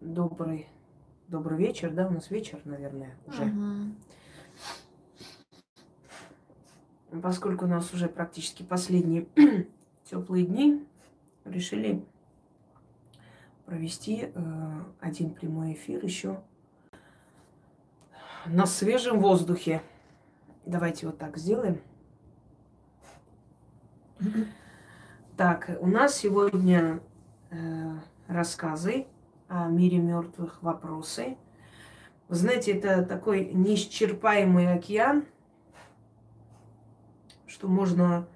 добрый, добрый вечер, да, у нас вечер, наверное, уже. Мгм. Поскольку у нас уже практически последние теплые дни, решили провести э, один прямой эфир еще на свежем воздухе. Давайте вот так сделаем. Так, у нас сегодня э, рассказы о мире мертвых, вопросы. Вы знаете, это такой неисчерпаемый океан, что можно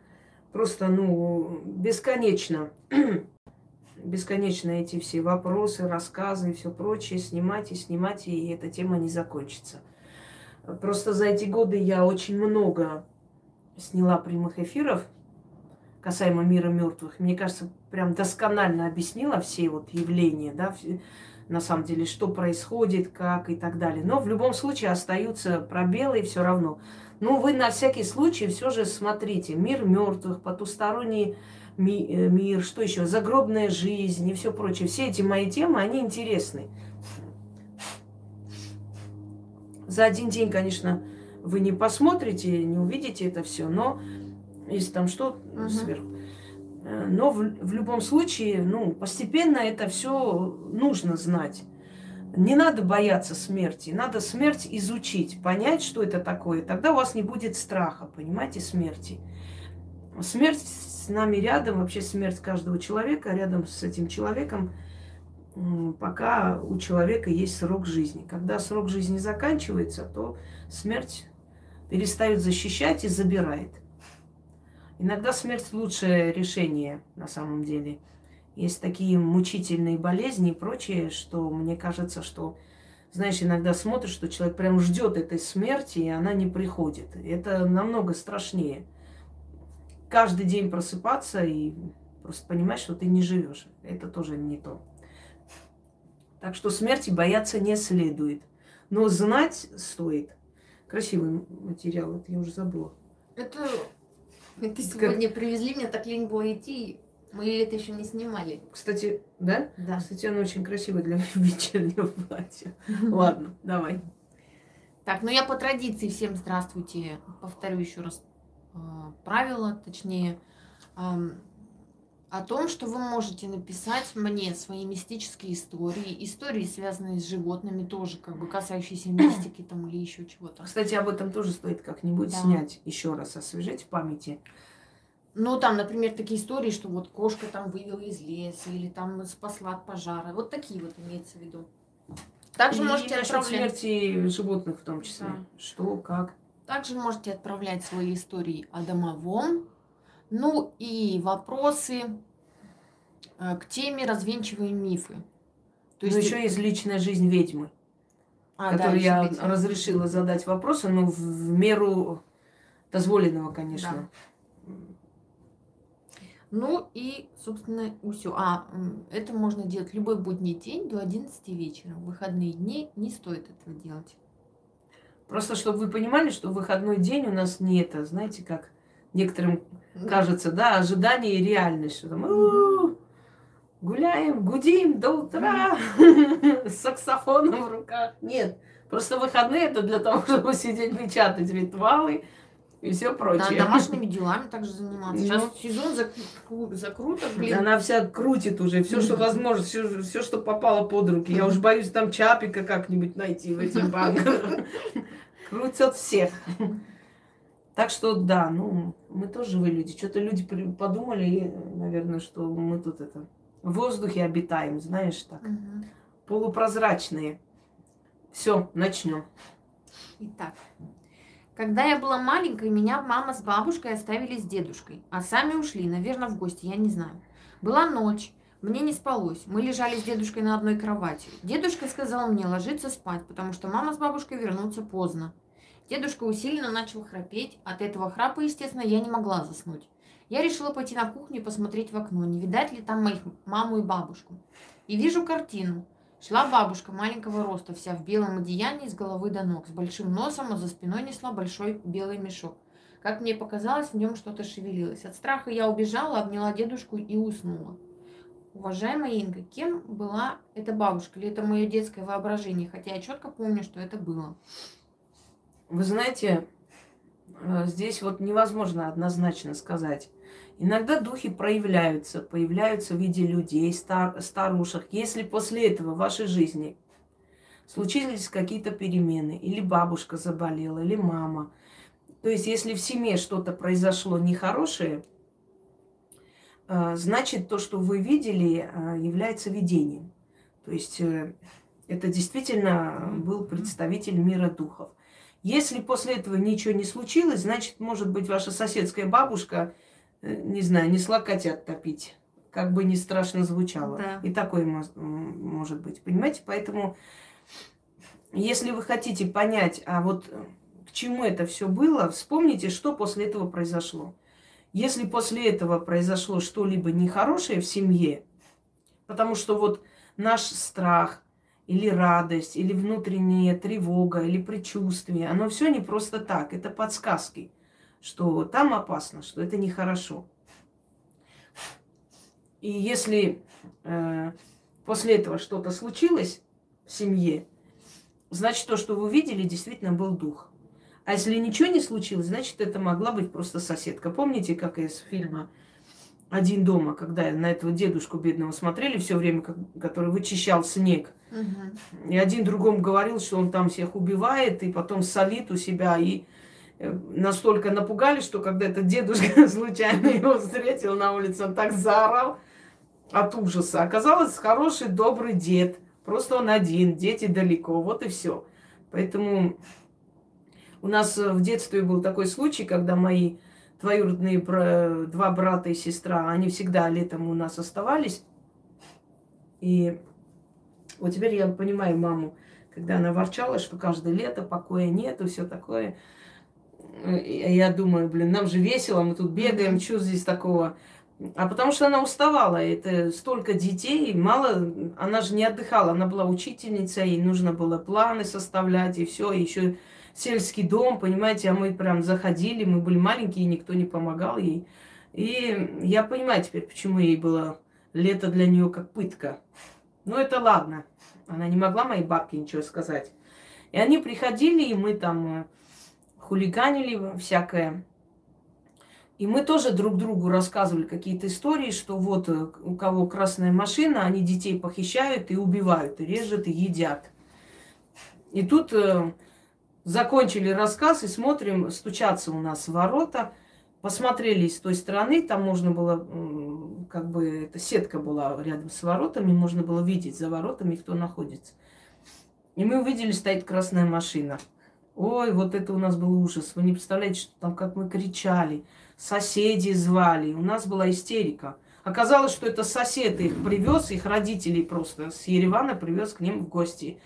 просто, ну, бесконечно, бесконечно эти все вопросы, рассказы и все прочее снимать и снимать, и эта тема не закончится. Просто за эти годы я очень много сняла прямых эфиров касаемо мира мертвых. Мне кажется, прям досконально объяснила все вот явления, да, на самом деле, что происходит, как и так далее. Но в любом случае остаются пробелы все равно. Ну, вы на всякий случай все же смотрите. Мир мертвых, потусторонний ми- э, мир, что еще? Загробная жизнь и все прочее. Все эти мои темы, они интересны. За один день, конечно, вы не посмотрите, не увидите это все, но если там что Мгм. сверху. Э, Но в, в любом случае, ну, постепенно это все нужно знать. Не надо бояться смерти, надо смерть изучить, понять, что это такое. Тогда у вас не будет страха, понимаете, смерти. Смерть с нами рядом, вообще смерть каждого человека рядом с этим человеком, пока у человека есть срок жизни. Когда срок жизни заканчивается, то смерть перестает защищать и забирает. Иногда смерть лучшее решение на самом деле. Есть такие мучительные болезни и прочее, что мне кажется, что, знаешь, иногда смотришь, что человек прям ждет этой смерти, и она не приходит. Это намного страшнее. Каждый день просыпаться и просто понимать, что ты не живешь. Это тоже не то. Так что смерти бояться не следует. Но знать стоит. Красивый материал, вот я уже забыла. Это, это сегодня привезли, мне так лень было идти. Мы это еще не снимали. Кстати, да? Да. Кстати, она очень красивая для вечернего платья. Ладно, давай. Так, ну я по традиции всем здравствуйте. Повторю еще раз э, правила, точнее, о том, что вы можете написать мне свои мистические истории, истории, связанные с животными, тоже как бы касающиеся мистики там или еще чего-то. Кстати, об этом тоже стоит как-нибудь Да. снять, еще раз освежить в памяти. Ну, там, например, такие истории, что вот кошка там вывела из леса или там спасла от пожара. Вот такие вот имеется в виду. Также И можете отправлять... смерти животных в том числе. Да. Что, как. Также можете отправлять свои истории о домовом. Ну и вопросы э, к теме развенчиваем мифы. То Но еще есть личная жизнь ведьмы, А, да, которую еще я ведь- разрешила задать вопросы, но в, в меру дозволенного, конечно. Ну и, собственно, все. А, это можно делать любой будний день до 11 вечера. В выходные дни не стоит этого делать. Просто чтобы вы понимали, что выходной день у нас не это, знаете, как некоторым кажется, да, ожидание и реальность. Что там, «У-у-у, гуляем, гудим до утра с саксофоном в руках. Нет, просто выходные это для того, чтобы сидеть печатать ритуалы и все Да, прочее. домашними делами также заниматься. Сейчас Ну. сезон закру- закруток, блин. Она вся крутит уже, все, что возможно, все, что попало под руки. Я уж боюсь там чапика как-нибудь найти в этих банках. Крутят всех. Так что да, ну, мы тоже живые люди. Что-то люди подумали, наверное, что мы тут это в воздухе обитаем, знаешь, так, Мгм. полупрозрачные. Все, начнем. Итак, когда я была маленькой, меня мама с бабушкой оставили с дедушкой, а сами ушли, наверное, в гости, я не знаю. Была ночь, мне не спалось, мы лежали с дедушкой на одной кровати. Дедушка сказал мне ложиться спать, потому что мама с бабушкой вернутся поздно. Дедушка усиленно начал храпеть, от этого храпа, естественно, я не могла заснуть. Я решила пойти на кухню и посмотреть в окно, не видать ли там моих маму и бабушку. И вижу картину. Шла бабушка маленького роста, вся в белом одеянии с головы до ног, с большим носом, а за спиной несла большой белый мешок. Как мне показалось, в нем что-то шевелилось. От страха я убежала, обняла дедушку и уснула. Уважаемая Инга, кем была эта бабушка? Или это мое детское воображение? Хотя я четко помню, что это было. Вы знаете, э, здесь вот невозможно однозначно сказать. Иногда духи проявляются, появляются в виде людей, стар, старушек. Если после этого в вашей жизни случились какие-то перемены, или бабушка заболела, или мама, то есть если в семье что-то произошло нехорошее, э, значит то, что вы видели, э, является видением. То есть это действительно был представитель мира духов. Если после этого ничего не случилось, значит, может быть, ваша соседская бабушка Э, не знаю, несла котят топить. Как бы не страшно звучало. Да. И такое может быть. Понимаете? Поэтому, если вы хотите понять, а вот к чему это все было, вспомните, что после этого произошло. Если после этого произошло что-либо нехорошее в семье, потому что вот наш страх или радость, или внутренняя тревога, или предчувствие, оно все не просто так, это подсказки – что там опасно, что это нехорошо. И если э, после этого что-то случилось в семье, значит, то, что вы видели, действительно был дух. А если ничего не случилось, значит, это могла быть просто соседка. Помните, как из фильма «Один дома», когда на этого дедушку бедного смотрели все время, как, который вычищал снег. Угу. И один другому говорил, что он там всех убивает, и потом солит у себя, и Э, настолько напугали, что когда этот дедушка случайно его встретил на улице, он так заорал от ужаса. Оказалось, хороший, добрый дед. Просто он один, дети далеко, вот и все. Поэтому у нас в детстве был такой случай, когда мои двоюродные два брата и сестра, они всегда летом у нас оставались. И вот теперь я понимаю маму, когда она ворчала, что каждое лето покоя нет и все такое. Я думаю, блин, нам же весело, мы тут бегаем, что здесь такого? А потому что она уставала, это столько детей, мало, она же не отдыхала, она была учительницей, ей нужно было планы составлять и все, еще сельский дом, понимаете, а мы прям заходили, мы были маленькие, никто не помогал ей. И я понимаю теперь, почему ей было лето для нее как пытка. Ну это ладно, она не могла моей бабке ничего сказать. И они приходили, и мы там э, хулиганили всякое. И мы тоже друг другу рассказывали какие-то истории, что вот э, у кого красная машина, они детей похищают и убивают, и режут, и едят. И тут э, закончили рассказ и смотрим, стучаться у нас ворота. Посмотрели с той стороны, там можно было, как бы, эта сетка была рядом с воротами, можно было видеть за воротами, кто находится. И мы увидели, стоит красная машина – Ой, вот это у нас был ужас. Вы не представляете, что там, как мы кричали. Соседи звали. У нас была истерика. Оказалось, что это сосед их привез, их родителей просто с Еревана привез к ним в гости.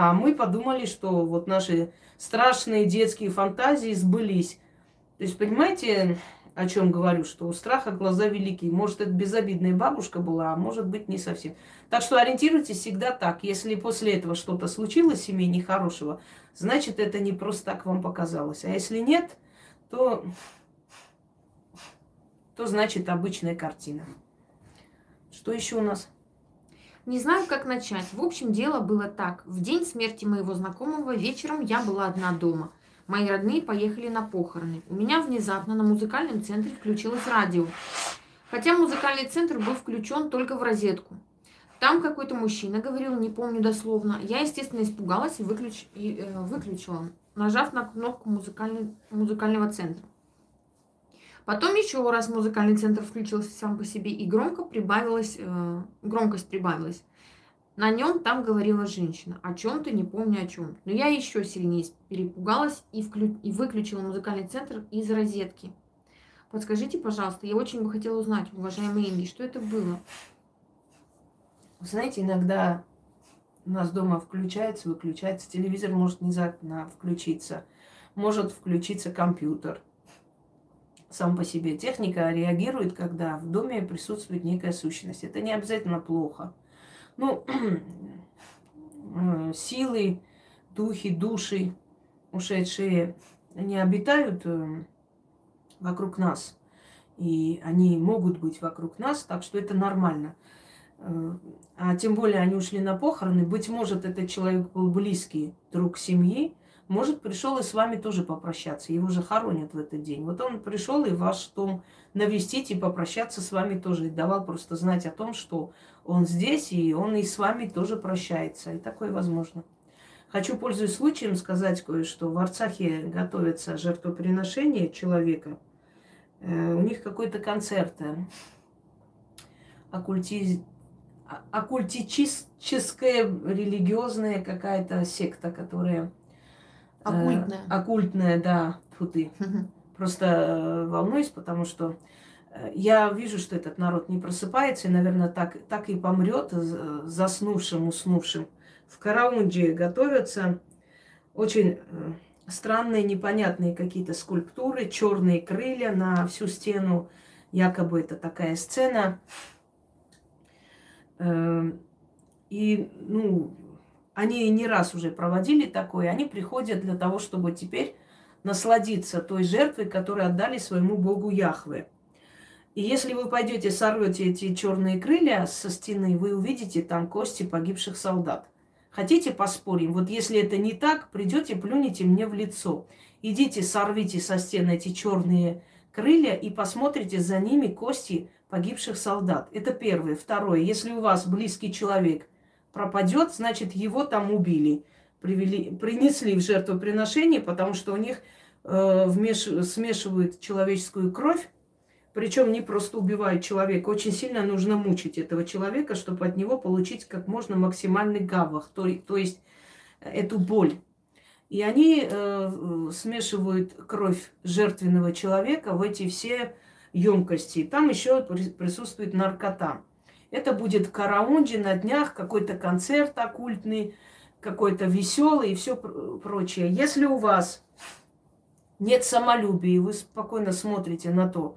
А мы подумали, что вот наши страшные детские фантазии сбылись. То есть, понимаете, о чем говорю, что у страха глаза великие. Может, это безобидная бабушка была, а может быть, не совсем. Так что ориентируйтесь всегда так. Если после этого что-то случилось в семье нехорошего, значит, это не просто так вам показалось. А если нет, то, то значит обычная картина. Что еще у нас? Не знаю, как начать. В общем, дело было так. В день смерти моего знакомого вечером я была одна дома. Мои родные поехали на похороны. У меня внезапно на музыкальном центре включилось радио. Хотя музыкальный центр был включен только в розетку. Там какой-то мужчина говорил, не помню дословно. Я, естественно, испугалась и, выключ... и э, выключила, нажав на кнопку музыкальный... музыкального центра. Потом еще раз музыкальный центр включился сам по себе, и громко прибавилась, э, громкость прибавилась. На нем там говорила женщина. О чем-то, не помню о чем. Но я еще сильнее перепугалась и, вклю... и выключила музыкальный центр из розетки. Подскажите, пожалуйста, я очень бы хотела узнать, уважаемые Инги, что это было? знаете, иногда у нас дома включается, выключается, телевизор может внезапно включиться, может включиться компьютер. Сам по себе техника реагирует, когда в доме присутствует некая сущность. Это не обязательно плохо. Ну, э, силы, духи, души ушедшие, они обитают э, вокруг нас. И они могут быть вокруг нас, так что это нормально. Э, а тем более они ушли на похороны, быть может, этот человек был близкий друг семьи, может, пришел и с вами тоже попрощаться. Его же хоронят в этот день. Вот он пришел и ваш дом навестить и попрощаться с вами тоже. И давал просто знать о том, что он здесь, и он и с вами тоже прощается. И такое возможно. Хочу, пользуясь случаем, сказать кое-что. В Арцахе готовится жертвоприношение человека. Э, у них какой-то концерт. Э, оккульти... А, оккультическая религиозная какая-то секта, которая Оккультная. Э, оккультная, да. Фу ты. Просто э, волнуюсь, потому что э, я вижу, что этот народ не просыпается, и, наверное, так, так и помрет заснувшим, уснувшим. В Караунде готовятся очень странные, непонятные какие-то скульптуры, черные крылья на всю стену. Якобы это такая сцена. Э, и, ну, они не раз уже проводили такое, они приходят для того, чтобы теперь насладиться той жертвой, которую отдали своему богу Яхве. И если вы пойдете, сорвете эти черные крылья со стены, вы увидите там кости погибших солдат. Хотите поспорим? Вот если это не так, придете, плюните мне в лицо. Идите, сорвите со стены эти черные крылья и посмотрите за ними кости погибших солдат. Это первое. Второе. Если у вас близкий человек – пропадет, значит, его там убили. Привели, принесли в жертвоприношение, потому что у них э, вмеш, смешивают человеческую кровь, причем не просто убивают человека, очень сильно нужно мучить этого человека, чтобы от него получить как можно максимальный гавах, то, то есть э, эту боль. И они э, смешивают кровь жертвенного человека в эти все емкости. Там еще присутствует наркота. Это будет в Караунде на днях, какой-то концерт оккультный, какой-то веселый и все прочее. Если у вас нет самолюбия, и вы спокойно смотрите на то,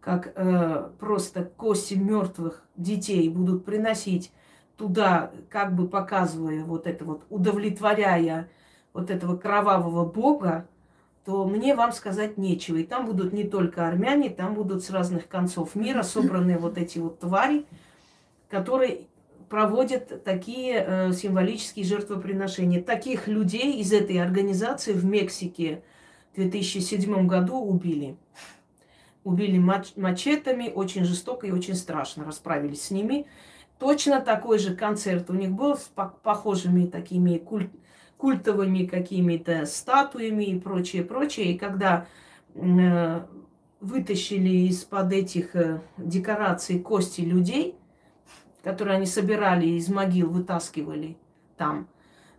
как э, просто кости мертвых детей будут приносить туда, как бы показывая вот это вот, удовлетворяя вот этого кровавого бога, то мне вам сказать нечего. И там будут не только армяне, там будут с разных концов мира собранные вот эти вот твари, которые проводят такие э, символические жертвоприношения. Таких людей из этой организации в Мексике в 2007 году убили. Убили мач- мачетами, очень жестоко и очень страшно расправились с ними. Точно такой же концерт у них был с похожими такими культ, культовыми какими-то статуями и прочее, прочее. И когда э, вытащили из-под этих э, декораций кости людей, которые они собирали из могил, вытаскивали там,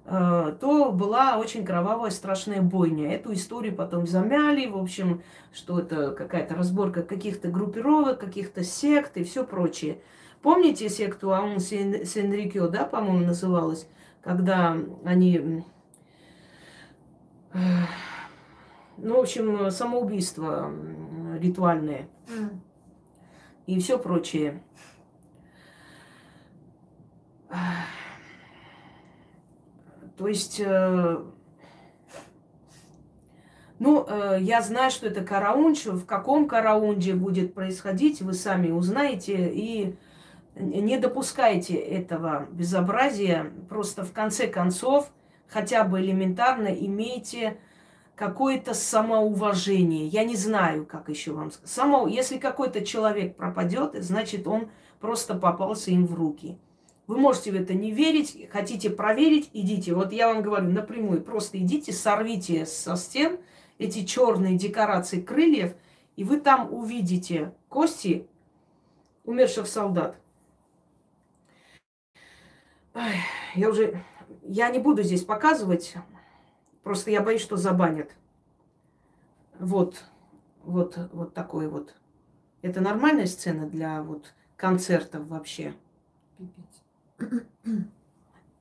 э, то была очень кровавая, страшная бойня. Эту историю потом замяли, в общем, что это какая-то разборка каких-то группировок, каких-то сект и все прочее. Помните секту Аун Сенрикио, да, по-моему, называлась, когда они, э, ну, в общем, самоубийство ритуальное mm. и все прочее. То есть, э, ну, э, я знаю, что это караунч. В каком караунде будет происходить, вы сами узнаете. И не допускайте этого безобразия. Просто в конце концов, хотя бы элементарно имейте какое-то самоуважение. Я не знаю, как еще вам сказать. Само, если какой-то человек пропадет, значит, он просто попался им в руки. Вы можете в это не верить, хотите проверить, идите. Вот я вам говорю напрямую, просто идите, сорвите со стен эти черные декорации крыльев, и вы там увидите кости умерших солдат. Я уже, я не буду здесь показывать, просто я боюсь, что забанят. Вот, вот, вот такой вот. Это нормальная сцена для вот концертов вообще. Пипец.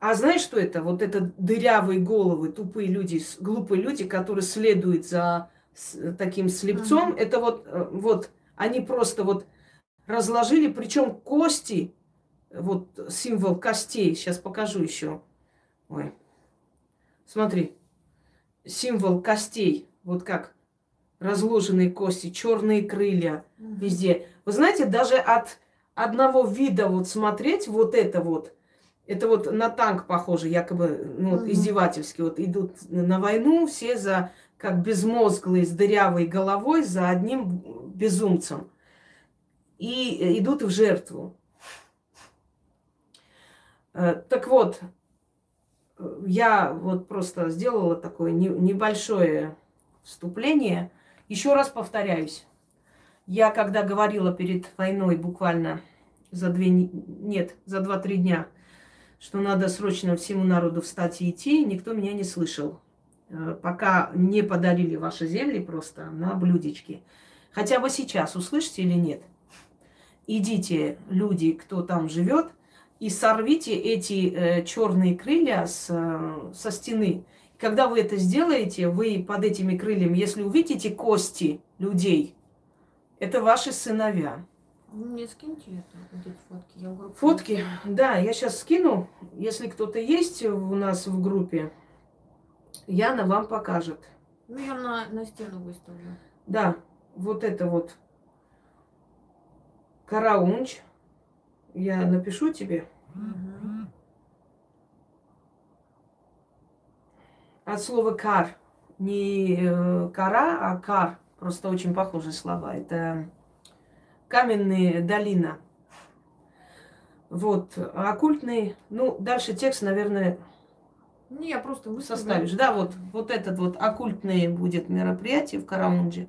А знаешь, что это? Вот это дырявые головы, тупые люди, глупые люди, которые следуют за таким слепцом. Uh-huh. Это вот, э, вот, они просто вот разложили, причем кости, вот символ костей, сейчас покажу еще. Ой, смотри, символ костей, вот как разложенные кости, черные крылья uh-huh. везде. Вы знаете, даже от одного вида вот смотреть, вот это вот, это вот на танк похоже, якобы, ну, вот, Мгм. издевательски. Вот идут на войну все за, как безмозглые, с дырявой головой, за одним безумцем. И идут в жертву. Э, Так вот, э, я вот просто сделала такое не- небольшое вступление. Еще раз повторяюсь. Я когда говорила перед войной буквально за две, не- нет, за два-три дня, что надо срочно всему народу встать и идти, никто меня не слышал. Э, Пока не подарили ваши земли просто на блюдечке. Хотя бы сейчас услышите или нет. Идите, люди, кто там живет, и сорвите эти черные крылья с, э, со стены. Когда вы это сделаете, вы под этими крыльями, если увидите кости людей, это ваши сыновья. Вы мне скиньте это, вот эти фотки. Я в группу Фотки, да, я сейчас скину. Если кто-то есть у нас в группе, Яна вам покажет. Ну, я на, на стену выставлю. Да, вот это вот Караунч. Я напишу тебе. Мгм. От слова кар. Не э, кора, а кар. Просто очень похожие слова. Это каменные долина. Вот, а оккультный, ну, дальше текст, наверное, Не, я просто выставлю. составишь. Да, вот, вот этот вот оккультное будет мероприятие в Караунде.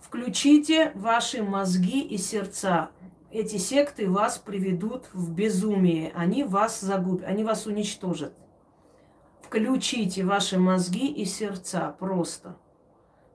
Включите ваши мозги и сердца. Эти секты вас приведут в безумие. Они вас загубят, они вас уничтожат. Включите ваши мозги и сердца просто.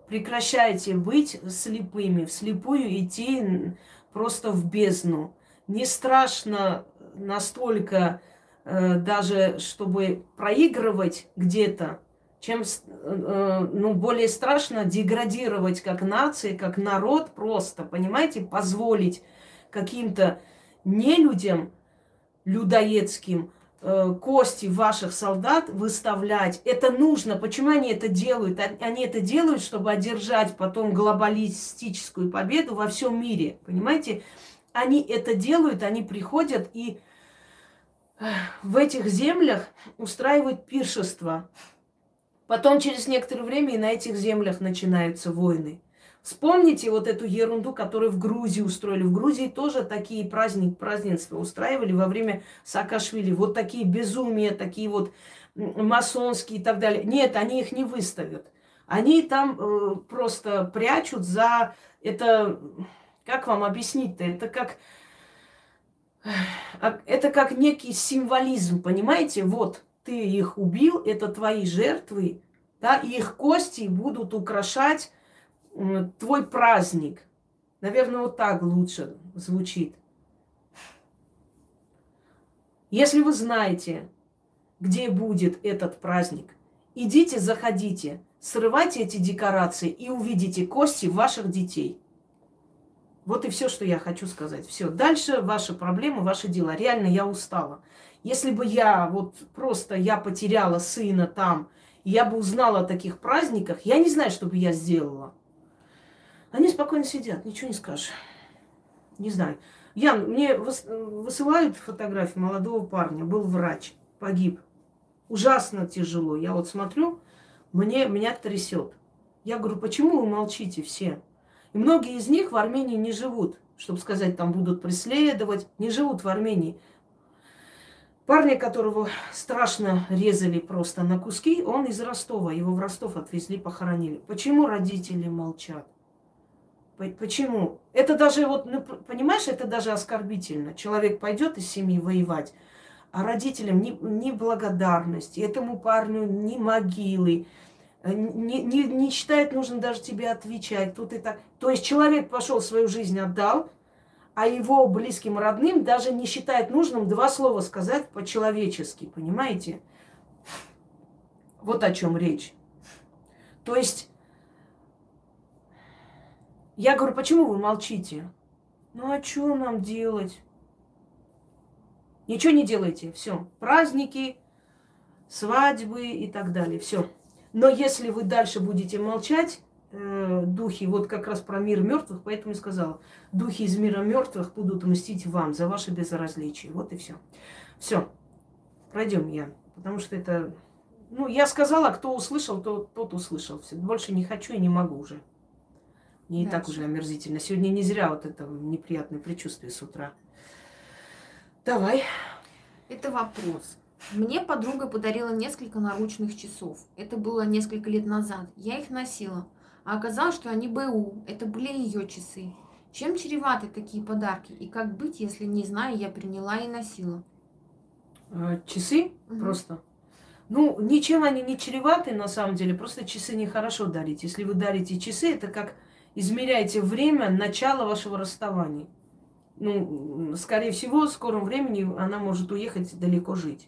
Прекращайте быть слепыми, вслепую идти просто в бездну. Не страшно настолько э, даже, чтобы проигрывать где-то, чем с- э, ну, более страшно деградировать как нация, как народ просто, понимаете, позволить каким-то нелюдям, людоедским, э, кости ваших солдат выставлять. Это нужно. Почему они это делают? Они это делают, чтобы одержать потом глобалистическую победу во всем мире. Понимаете? Они это делают, они приходят и эх, в этих землях устраивают пиршество. Потом через некоторое время и на этих землях начинаются войны. Вспомните вот эту ерунду, которую в Грузии устроили. В Грузии тоже такие праздник, празднества устраивали во время Саакашвили. Вот такие безумия, такие вот масонские и так далее. Нет, они их не выставят. Они там э, просто прячут за это... Как вам объяснить-то? Это как... а- Это как некий символизм, понимаете? Вот ты их убил, это твои жертвы, да, и их кости будут украшать твой праздник. Наверное, вот так лучше звучит. Если вы знаете, где будет этот праздник, идите, заходите, срывайте эти декорации и увидите кости ваших детей. Вот и все, что я хочу сказать. Все. Дальше ваши проблемы, ваши дела. Реально, я устала. Если бы я вот просто я потеряла сына там, я бы узнала о таких праздниках, я не знаю, что бы я сделала. Они спокойно сидят, ничего не скажешь. Не знаю. Ян, мне выс- высылают фотографию молодого парня, был врач, погиб. Ужасно тяжело. Я вот смотрю, мне, меня трясет. Я говорю, почему вы молчите все? И многие из них в Армении не живут, чтобы сказать, там будут преследовать, не живут в Армении. Парня, которого страшно резали просто на куски, он из Ростова, его в Ростов отвезли, похоронили. Почему родители молчат? По- Почему? Это даже, вот, ну, понимаешь, это даже оскорбительно. Человек пойдет из семьи воевать, а родителям ни, ни благодарности, этому парню ни могилы, э, не, не, не считает нужно даже тебе отвечать. Тут и так. То есть человек пошел свою жизнь отдал, а его близким родным даже не считает нужным два слова сказать по-человечески, понимаете? Вот о чем речь. То есть я говорю, почему вы молчите? Ну а что нам делать? Ничего не делайте, все. Праздники, свадьбы и так далее, все. Но если вы дальше будете молчать, э, духи, вот как раз про мир мертвых, поэтому и сказала, духи из мира мертвых будут мстить вам за ваше безразличие. Вот и все. Все, пройдем я, потому что это, ну, я сказала, кто услышал, то, тот услышал. Больше не хочу и не могу уже. Мне и так уже омерзительно. Сегодня не зря вот это неприятное предчувствие с утра. Давай. Это вопрос. Мне подруга подарила несколько наручных часов. Это было несколько лет назад. Я их носила. А оказалось, что они БУ. Это были ее часы. Чем чреваты такие подарки? И как быть, если не знаю, я приняла и носила? А, часы угу. просто. Ну, ничем они не чреваты, на самом деле. Просто часы нехорошо дарить. Если вы дарите часы, это как измеряете время начала вашего расставания. Ну, скорее всего, в скором времени она может уехать далеко жить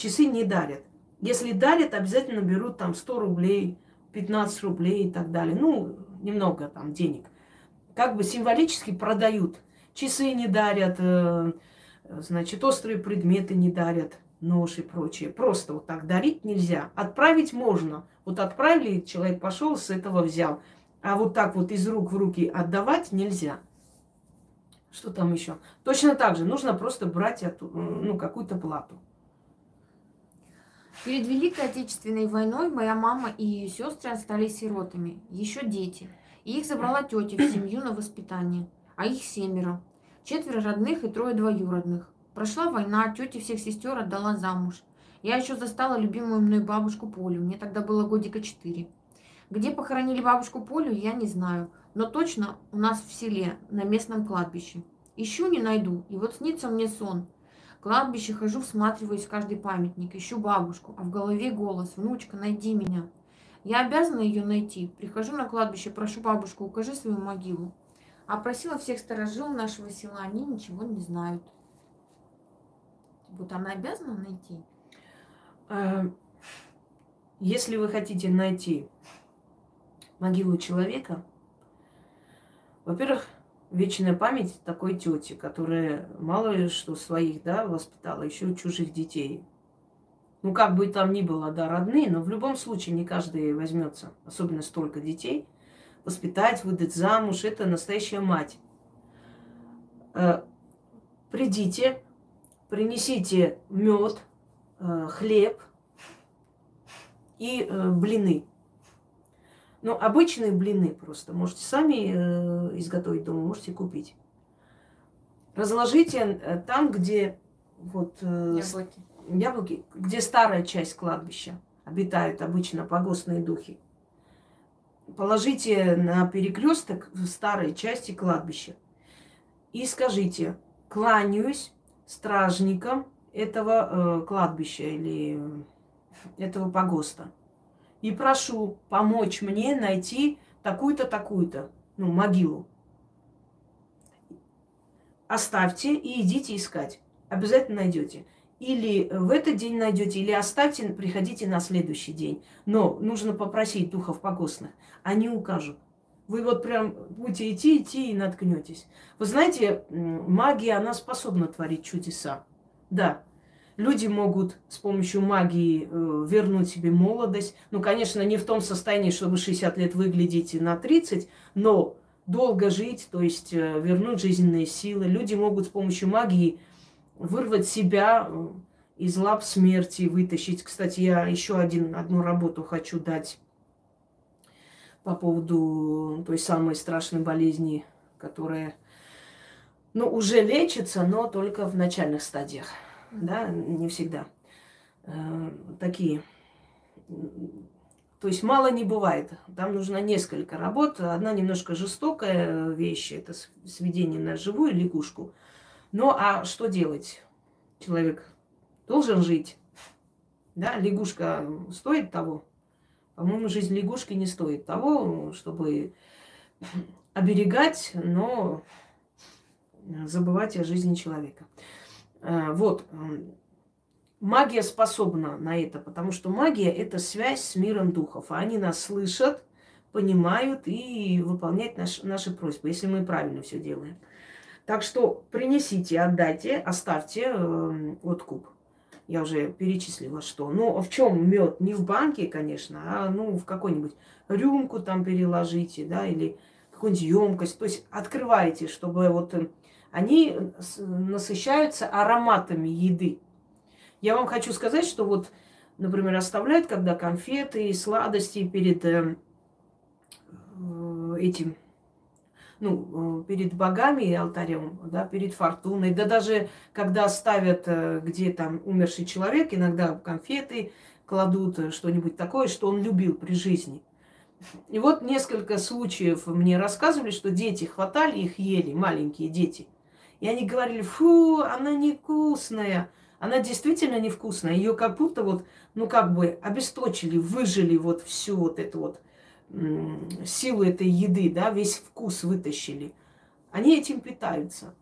часы не дарят. Если дарят, обязательно берут там 100 рублей, 15 рублей и так далее. Ну, немного там денег. Как бы символически продают. Часы не дарят, э, значит, острые предметы не дарят, нож и прочее. Просто вот так дарить нельзя. Отправить можно. Вот отправили, человек пошел, с этого взял. А вот так вот из рук в руки отдавать нельзя. Что там еще? Точно так же нужно просто брать эту, ну, какую-то плату. Перед Великой Отечественной войной моя мама и ее сестры остались сиротами, еще дети. И их забрала тетя в семью на воспитание, а их семеро. Четверо родных и трое двоюродных. Прошла война, тетя всех сестер отдала замуж. Я еще застала любимую мной бабушку Полю, мне тогда было годика четыре. Где похоронили бабушку Полю, я не знаю, но точно у нас в селе, на местном кладбище. Ищу, не найду, и вот снится мне сон – кладбище хожу, всматриваюсь в каждый памятник, ищу бабушку, а в голове голос «Внучка, найди меня». Я обязана ее найти. Прихожу на кладбище, прошу бабушку, укажи свою могилу. А просила всех сторожил нашего села, они ничего не знают. Вот она обязана найти? А, если вы хотите найти могилу человека, во-первых, вечная память такой тети, которая мало ли что своих, да, воспитала, еще чужих детей. Ну, как бы там ни было, да, родные, но в любом случае не каждый возьмется, особенно столько детей, воспитать, выдать замуж. Это настоящая мать. Э, придите, принесите мед, э, хлеб и э, блины. Ну, обычные блины просто. Можете сами э, изготовить дома, можете купить. Разложите э, там, где вот э, яблоки. яблоки, где старая часть кладбища обитают обычно погостные духи. Положите на перекресток в старой части кладбища и скажите, кланяюсь стражникам этого э, кладбища или этого погоста и прошу помочь мне найти такую-то, такую-то, ну, могилу. Оставьте и идите искать. Обязательно найдете. Или в этот день найдете, или оставьте, приходите на следующий день. Но нужно попросить духов погостных. Они укажут. Вы вот прям будете идти, идти и наткнетесь. Вы знаете, магия, она способна творить чудеса. Да, Люди могут с помощью магии э, вернуть себе молодость. Ну, конечно, не в том состоянии, чтобы 60 лет выглядеть на 30, но долго жить, то есть э, вернуть жизненные силы. Люди могут с помощью магии вырвать себя э, из лап смерти, вытащить. Кстати, я еще один, одну работу хочу дать по поводу той самой страшной болезни, которая ну, уже лечится, но только в начальных стадиях да, не всегда. Э, такие. То есть мало не бывает. Там нужно несколько работ. Одна немножко жестокая вещь, это сведение на живую лягушку. Ну а что делать? Человек должен жить. Да, лягушка стоит того. По-моему, жизнь лягушки не стоит того, чтобы оберегать, но забывать о жизни человека. Э, вот, магия способна на это, потому что магия – это связь с миром духов. А они нас слышат, понимают и выполняют наш, наши просьбы, если мы правильно все делаем. Так что принесите, отдайте, оставьте э, откуп. Я уже перечислила, что. Ну, в чем мед? Не в банке, конечно, а ну в какой-нибудь рюмку там переложите, да, или какую-нибудь емкость. То есть открываете, чтобы вот э, они насыщаются ароматами еды. Я вам хочу сказать, что вот, например, оставляют, когда конфеты и сладости перед э, э этим ну, э, перед богами и алтарем, да, перед фортуной, да даже когда ставят, э, где там умерший человек, иногда конфеты кладут, э, что-нибудь такое, что он любил при жизни. И вот несколько случаев мне рассказывали, что дети хватали их, ели, маленькие дети. И они говорили, фу, она невкусная. Она действительно невкусная. Ее как будто вот, ну как бы обесточили, выжили вот всю вот эту вот силу этой еды, да, весь вкус вытащили. Они этим питаются.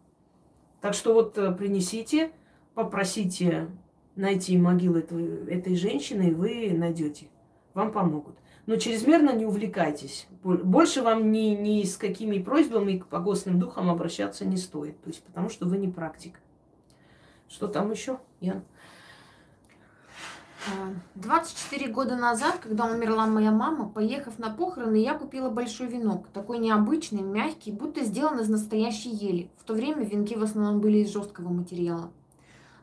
Так что вот э, принесите, попросите найти могилу этой, этой женщины, и вы найдете. Вам помогут. Но чрезмерно не увлекайтесь. Больше вам ни, ни с какими просьбами к погостным духам обращаться не стоит. То есть потому что вы не практик. Что там еще, Ян? 24 года назад, когда умерла моя мама, поехав на похороны, я купила большой венок. Такой необычный, мягкий, будто сделан из настоящей ели. В то время венки в основном были из жесткого материала.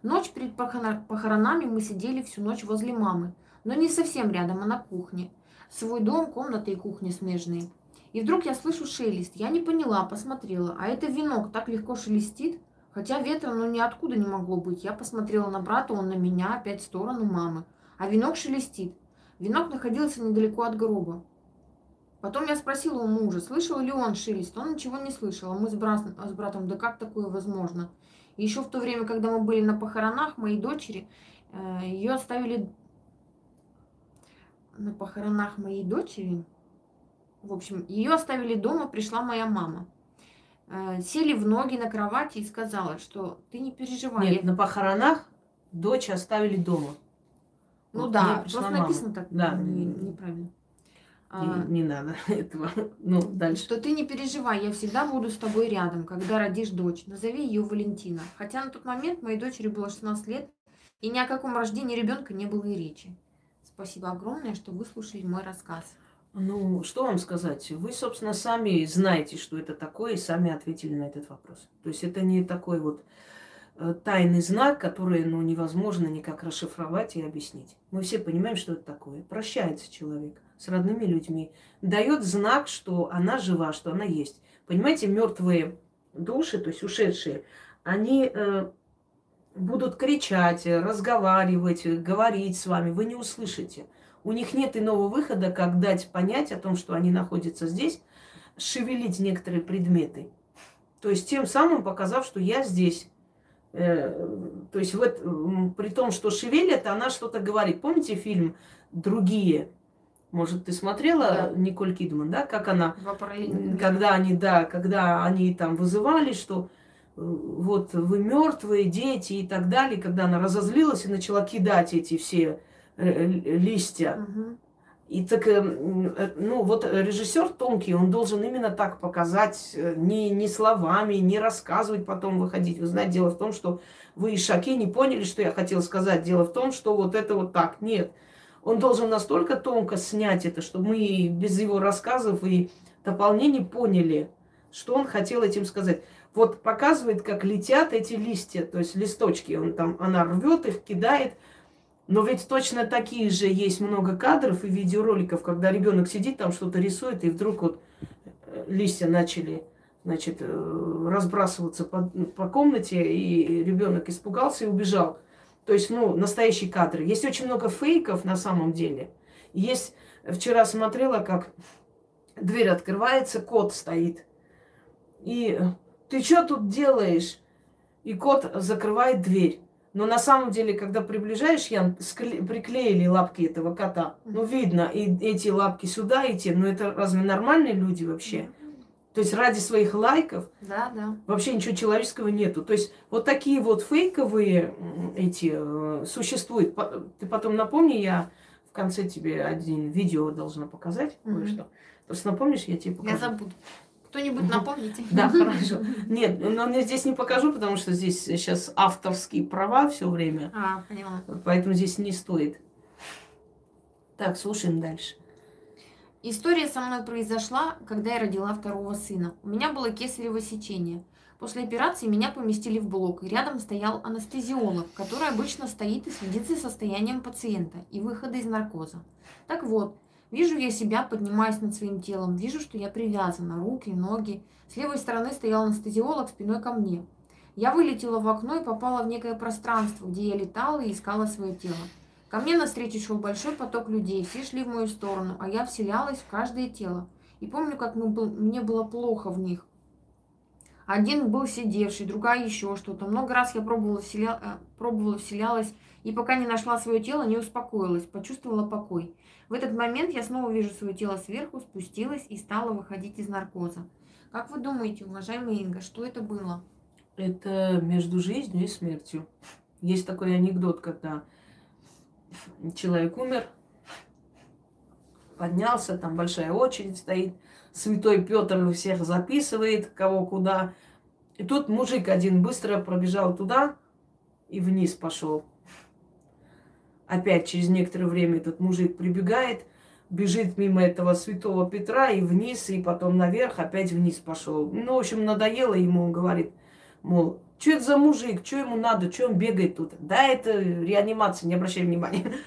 Ночь перед похоронами мы сидели всю ночь возле мамы, но не совсем рядом, а на кухне. Свой дом, комната и кухня смежные. И вдруг я слышу шелест. Я не поняла, посмотрела. А это венок так легко шелестит. Хотя ветра ну ниоткуда не могло быть. Я посмотрела на брата, он на меня, опять в сторону мамы. А венок шелестит. Венок находился недалеко от гроба. Потом я спросила у мужа, слышал ли он шелест. Он ничего не слышал. А мы с, брат, с братом, да как такое возможно? И еще в то время, когда мы были на похоронах моей дочери, э, ее оставили на похоронах моей дочери. В общем, ее оставили дома, пришла моя мама. Э, сели в ноги на кровати и сказала, что ты не переживай. Нет, на похоронах дочь оставили дома. Ну вот да, просто мама. написано так да. не, неправильно. Не, а, не надо этого. Ну, дальше. Что ты не переживай, я всегда буду с тобой рядом, когда родишь дочь. Назови ее Валентина. Хотя на тот момент моей дочери было 16 лет, и ни о каком рождении ребенка не было и речи. Спасибо огромное, что выслушали мой рассказ. Ну, что вам сказать? Вы, собственно, сами знаете, что это такое, и сами ответили на этот вопрос. То есть это не такой вот э, тайный знак, который ну, невозможно никак расшифровать и объяснить. Мы все понимаем, что это такое. Прощается человек с родными людьми, дает знак, что она жива, что она есть. Понимаете, мертвые души, то есть ушедшие, они э, будут кричать, разговаривать, говорить с вами, вы не услышите. У них нет иного выхода, как дать понять о том, что они находятся здесь, шевелить некоторые предметы. То есть тем самым показав, что я здесь. Э, то есть вот при том, что шевелят, она что-то говорит. Помните фильм «Другие»? Может, ты смотрела да. Николь Кидман, да, как она, когда они, да, когда они там вызывали, что вот вы мертвые дети и так далее, когда она разозлилась и начала кидать эти все Э, листья. Угу. И так, э, э, ну вот режиссер тонкий, он должен именно так показать, не, не словами, не рассказывать, потом выходить. Вы знаете, дело в том, что вы и шаки не поняли, что я хотел сказать. Дело в том, что вот это вот так. Нет. Он должен настолько тонко снять это, чтобы мы без его рассказов и дополнений поняли, что он хотел этим сказать. Вот показывает, как летят эти листья, то есть листочки. Он там, она рвет их, кидает – но ведь точно такие же есть много кадров и видеороликов, когда ребенок сидит там что-то рисует, и вдруг вот э, листья начали значит, э, разбрасываться по, по комнате, и ребенок испугался и убежал. То есть, ну, настоящие кадры. Есть очень много фейков на самом деле. Есть, вчера смотрела, как дверь открывается, кот стоит. И ты что тут делаешь? И кот закрывает дверь. Но на самом деле, когда приближаешь, Ян, скле- приклеили лапки этого кота. Ну, видно, и эти лапки сюда идти. Но это разве нормальные люди вообще? То есть ради своих лайков да, да. вообще ничего человеческого нету. То есть вот такие вот фейковые эти э, существуют. Ты потом напомни, я в конце тебе один видео должна показать mm-hmm. кое-что. Просто напомнишь, я тебе покажу. Я забуду. Кто-нибудь напомните? Да, хорошо. Нет, но я здесь не покажу, потому что здесь сейчас авторские права все время. А, поняла. Поэтому здесь не стоит. Так, слушаем дальше. История со мной произошла, когда я родила второго сына. У меня было кесарево сечение. После операции меня поместили в блок, и рядом стоял анестезиолог, который обычно стоит и следит за состоянием пациента и выхода из наркоза. Так вот, вижу я себя, поднимаясь над своим телом, вижу, что я привязана, руки, ноги. С левой стороны стоял анестезиолог спиной ко мне. Я вылетела в окно и попала в некое пространство, где я летала и искала свое тело. Ко мне навстречу шел большой поток людей, все шли в мою сторону, а я вселялась в каждое тело. И помню, как мне было плохо в них. Один был сидевший, другая еще что-то. Много раз я пробовала, вселя... Э, пробовала вселялась, и пока не нашла свое тело, не успокоилась, почувствовала покой. В этот момент я снова вижу свое тело сверху, спустилась и стала выходить из наркоза. Как вы думаете, уважаемая Инга, что это было? Это между жизнью и смертью. Есть такой анекдот, когда человек умер, поднялся, там большая очередь стоит, святой Петр всех записывает, кого куда. И тут мужик один быстро пробежал туда и вниз пошел. Опять через некоторое время этот мужик прибегает, бежит мимо этого святого Петра и вниз, и потом наверх, опять вниз пошел. Ну, в общем, надоело ему, он говорит, мол, что это за мужик, что ему надо, что он бегает тут? Да, это реанимация, не обращай внимания.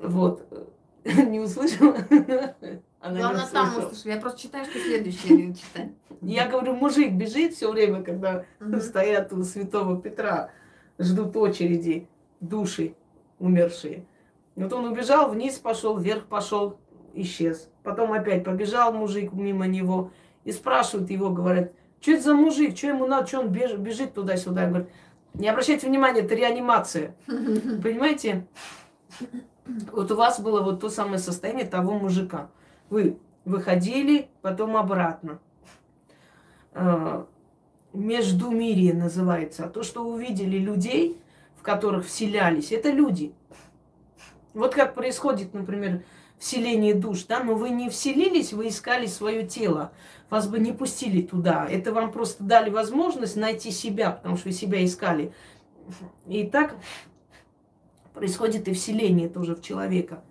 Вот. Не услышала? Она Главное, сам услышал. Я просто читаю, что следующее читать. Я говорю, мужик бежит все время, когда стоят у святого Петра, ждут очереди, души умершие. Вот он убежал, вниз пошел, вверх пошел, исчез. Потом опять побежал мужик мимо него и спрашивают его, говорят, что это за мужик, что ему надо, что он бежит, бежит туда-сюда. Говорит, не обращайте внимания, это реанимация. Понимаете? Вот у вас было вот то самое состояние того мужика. Вы выходили, потом обратно. А, Междумирие называется. А то, что увидели людей, в которых вселялись, это люди. Вот как происходит, например, вселение душ, да, но вы не вселились, вы искали свое тело, вас бы не пустили туда. Это вам просто дали возможность найти себя, потому что вы себя искали. И так происходит и вселение тоже в человека.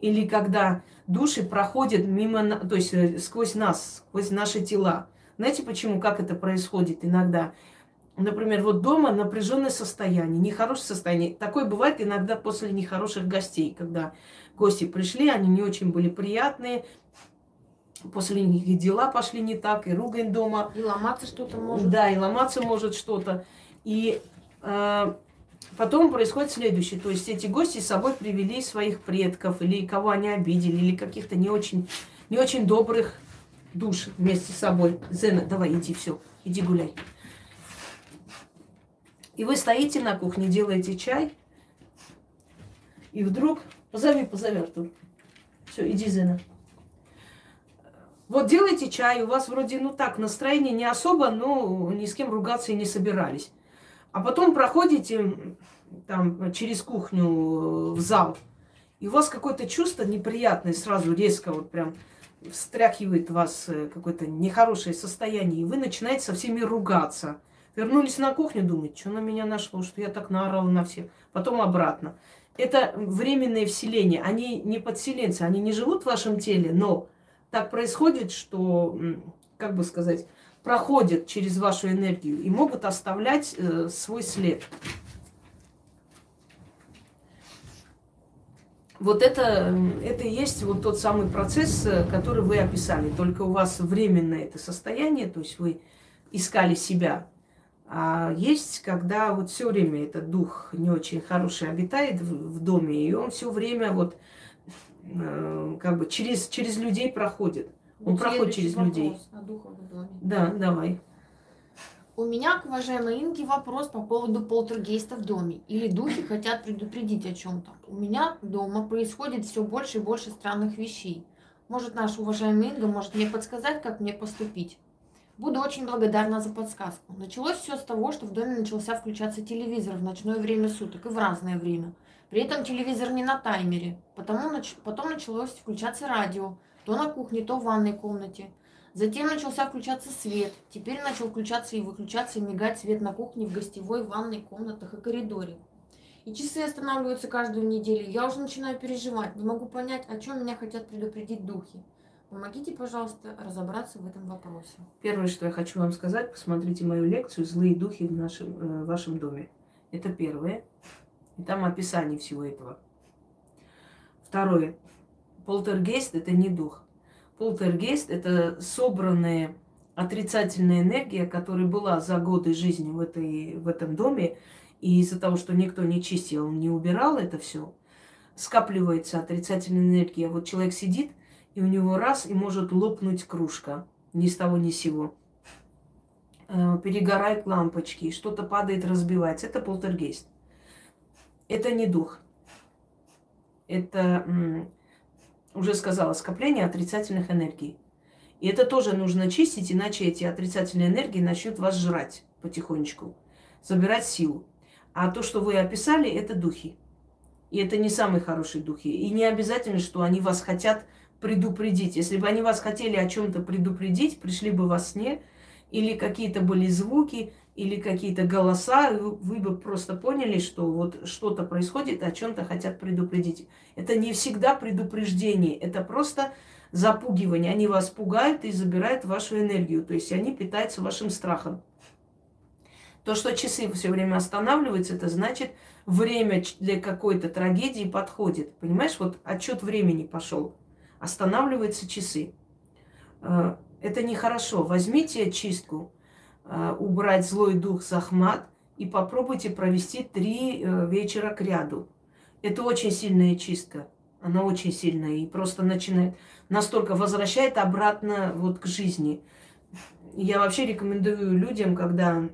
Или когда души проходят мимо, то есть э, сквозь нас, сквозь наши тела. Знаете почему, как это происходит иногда? Например, вот дома напряженное состояние, нехорошее состояние. Такое бывает иногда после нехороших гостей, когда гости пришли, они не очень были приятные, после них и дела пошли не так, и ругань дома. И ломаться что-то может. Да, и ломаться может что-то. И э, Потом происходит следующее. То есть эти гости с собой привели своих предков, или кого они обидели, или каких-то не очень, не очень добрых душ вместе с собой. Зена, давай, иди, все, иди гуляй. И вы стоите на кухне, делаете чай, и вдруг... Позови, позови, Артур. Все, иди, Зена. Вот делайте чай, у вас вроде, ну так, настроение не особо, но ни с кем ругаться и не собирались. А потом проходите там через кухню в зал, и у вас какое-то чувство неприятное сразу резко вот прям встряхивает вас э, какое-то нехорошее состояние, и вы начинаете со всеми ругаться. Вернулись на кухню, думаете, что на меня нашло, что я так наорала на всех. Потом обратно. Это временное вселение. Они не подселенцы, они не живут в вашем теле, но так происходит, что, как бы сказать, проходят через вашу энергию и могут оставлять э, свой след. Вот это, это и есть вот тот самый процесс, э, который вы описали. Только у вас временное это состояние, то есть вы искали себя. А есть, когда вот все время этот дух не очень хороший обитает в, в доме, и он все время вот э, как бы через, через людей проходит. Он проходит через людей. О духовном доме. Да, давай. У меня к уважаемой Инге вопрос по поводу полтергейста в доме. Или духи хотят предупредить о чем-то. У меня дома происходит все больше и больше странных вещей. Может, наша уважаемая Инга может мне подсказать, как мне поступить? Буду очень благодарна за подсказку. Началось все с того, что в доме начался включаться телевизор в ночное время суток и в разное время. При этом телевизор не на таймере. Потому, потом началось включаться радио. То на кухне, то в ванной комнате. Затем начался включаться свет. Теперь начал включаться и выключаться и мигать свет на кухне, в гостевой, ванной, комнатах и коридоре. И часы останавливаются каждую неделю. Я уже начинаю переживать. Не могу понять, о чем меня хотят предупредить духи. Помогите, пожалуйста, разобраться в этом вопросе. Первое, что я хочу вам сказать, посмотрите мою лекцию «Злые духи в нашем, э, вашем доме». Это первое. И там описание всего этого. Второе. Полтергейст – это не дух. Полтергейст – это собранная отрицательная энергия, которая была за годы жизни в, этой, в этом доме, и из-за того, что никто не чистил, не убирал это все, скапливается отрицательная энергия. Вот человек сидит, и у него раз, и может лопнуть кружка ни с того ни с сего. Э, перегорают лампочки, что-то падает, разбивается. Это полтергейст. Это не дух. Это уже сказала, скопление отрицательных энергий. И это тоже нужно чистить, иначе эти отрицательные энергии начнут вас жрать потихонечку, забирать силу. А то, что вы описали, это духи. И это не самые хорошие духи. И не обязательно, что они вас хотят предупредить. Если бы они вас хотели о чем-то предупредить, пришли бы во сне, или какие-то были звуки, или какие-то голоса, вы бы просто поняли, что вот что-то происходит, о чем-то хотят предупредить. Это не всегда предупреждение, это просто запугивание. Они вас пугают и забирают вашу энергию, то есть они питаются вашим страхом. То, что часы все время останавливаются, это значит, время для какой-то трагедии подходит. Понимаешь, вот отчет времени пошел. Останавливаются часы. Э, это нехорошо. Возьмите чистку, Э, убрать злой дух Захмат и попробуйте провести три э, вечера к ряду. Это очень сильная чистка. Она очень сильная и просто начинает, настолько возвращает обратно вот к жизни. Я вообще рекомендую людям, когда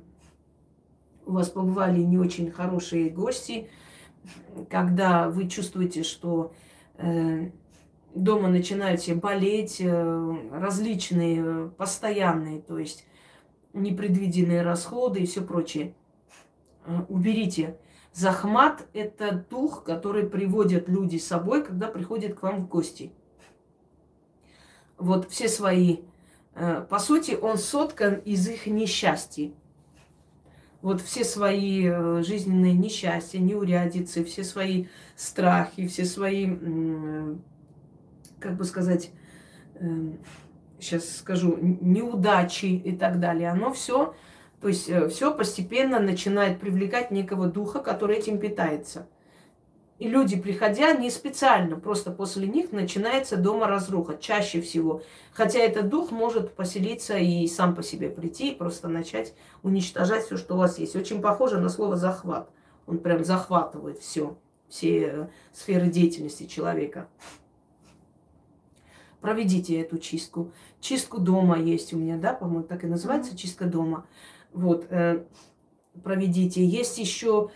у вас побывали не очень хорошие гости, когда вы чувствуете, что э, дома начинают все болеть, э, различные, э, постоянные, то есть непредвиденные расходы и все прочее. Э, уберите. Захмат – это дух, который приводят люди с собой, когда приходят к вам в гости. Вот все свои, по сути, он соткан из их несчастья. Вот все свои жизненные несчастья, неурядицы, все свои страхи, все свои, как бы сказать, эм, сейчас скажу, неудачи и так далее, оно все, то есть э, все постепенно начинает привлекать некого духа, который этим питается. И люди, приходя, не специально, просто после них начинается дома разруха, чаще всего. Хотя этот дух может поселиться и сам по себе прийти, и просто начать уничтожать все, что у вас есть. Очень похоже на слово захват. Он прям захватывает все, все э, сферы деятельности человека проведите эту чистку. Чистку дома есть у меня, да, по-моему, так и называется, чистка дома. Вот, э, проведите. Есть еще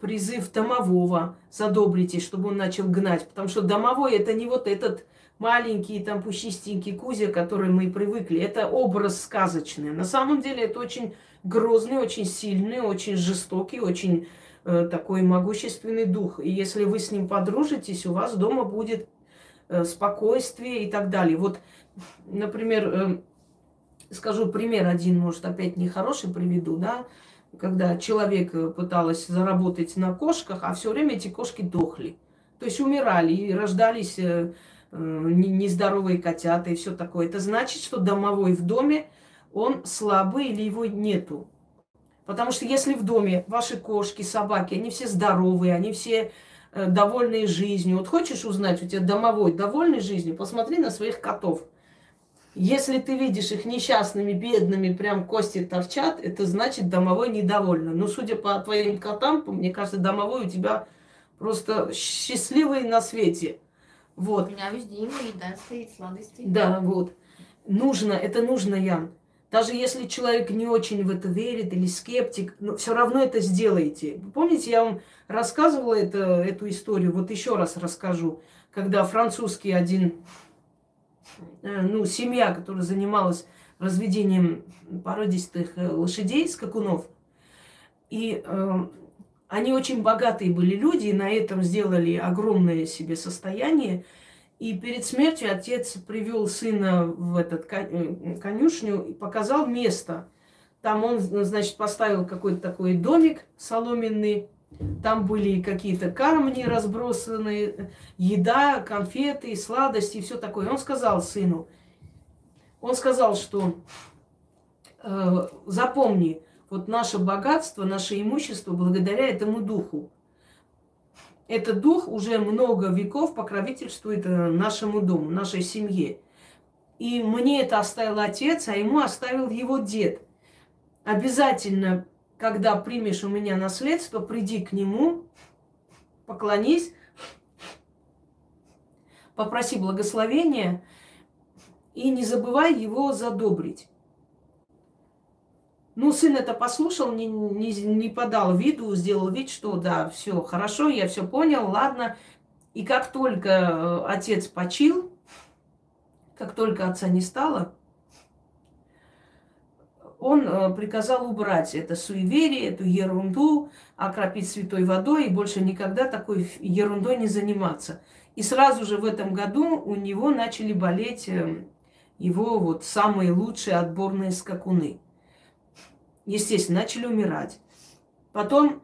призыв домового, задобрите, чтобы он начал гнать. Потому что домовой это не вот этот маленький там пушистенький Кузя, который мы привыкли. Это образ сказочный. На самом деле это очень грозный, очень сильный, очень жестокий, очень э, такой могущественный дух. И если вы с ним подружитесь, у вас дома будет спокойствие и так далее. Вот, например, э, скажу пример один, может, опять нехороший приведу, да, когда человек э, пыталась заработать на кошках, а все время эти кошки дохли. То есть умирали и рождались нездоровые котята и все такое. Это значит, что домовой в доме, он слабый или его нету. Потому что если в доме ваши кошки, собаки, они все здоровые, они все Э, довольные жизнью. Вот хочешь узнать, у тебя домовой довольный жизнью, посмотри на своих котов. Если ты видишь их несчастными, бедными, прям кости торчат, это значит домовой недовольный. Но судя по твоим котам, мне кажется, домовой у тебя просто счастливый на свете. Вот. У меня везде еда стоит, сладости. Да, вот. Нужно, это нужно, Ян. Даже если человек не очень в это верит или скептик, но все равно это сделайте. Помните, я вам рассказывала это, эту историю, вот еще раз расскажу. Когда французский один, э, ну, семья, которая занималась разведением породистых э, лошадей, скакунов, и э, они очень богатые были люди, и на этом сделали огромное себе состояние. И перед смертью отец привел сына в этот э, конюшню и показал место. Там он, значит, поставил какой-то такой домик соломенный. Там были какие-то камни разбросанные, еда, конфеты, сладости и все такое. Он сказал сыну, он сказал, что э, запомни, вот наше богатство, наше имущество благодаря этому духу. Этот дух уже много веков покровительствует э, нашему дому, нашей семье. И мне это оставил отец, а ему оставил его дед. Обязательно, когда примешь у меня наследство, приди к нему, поклонись, попроси благословения и не забывай его задобрить. Ну, сын это послушал, не, не, не подал виду, сделал вид, что да, все хорошо, я все понял, ладно. И как только э, отец почил, как только отца не стало, он э, приказал убрать это суеверие, эту ерунду, окропить святой водой и больше никогда такой ерундой не заниматься. И сразу же в этом году у него начали болеть э, его вот самые лучшие отборные скакуны естественно, начали умирать. Потом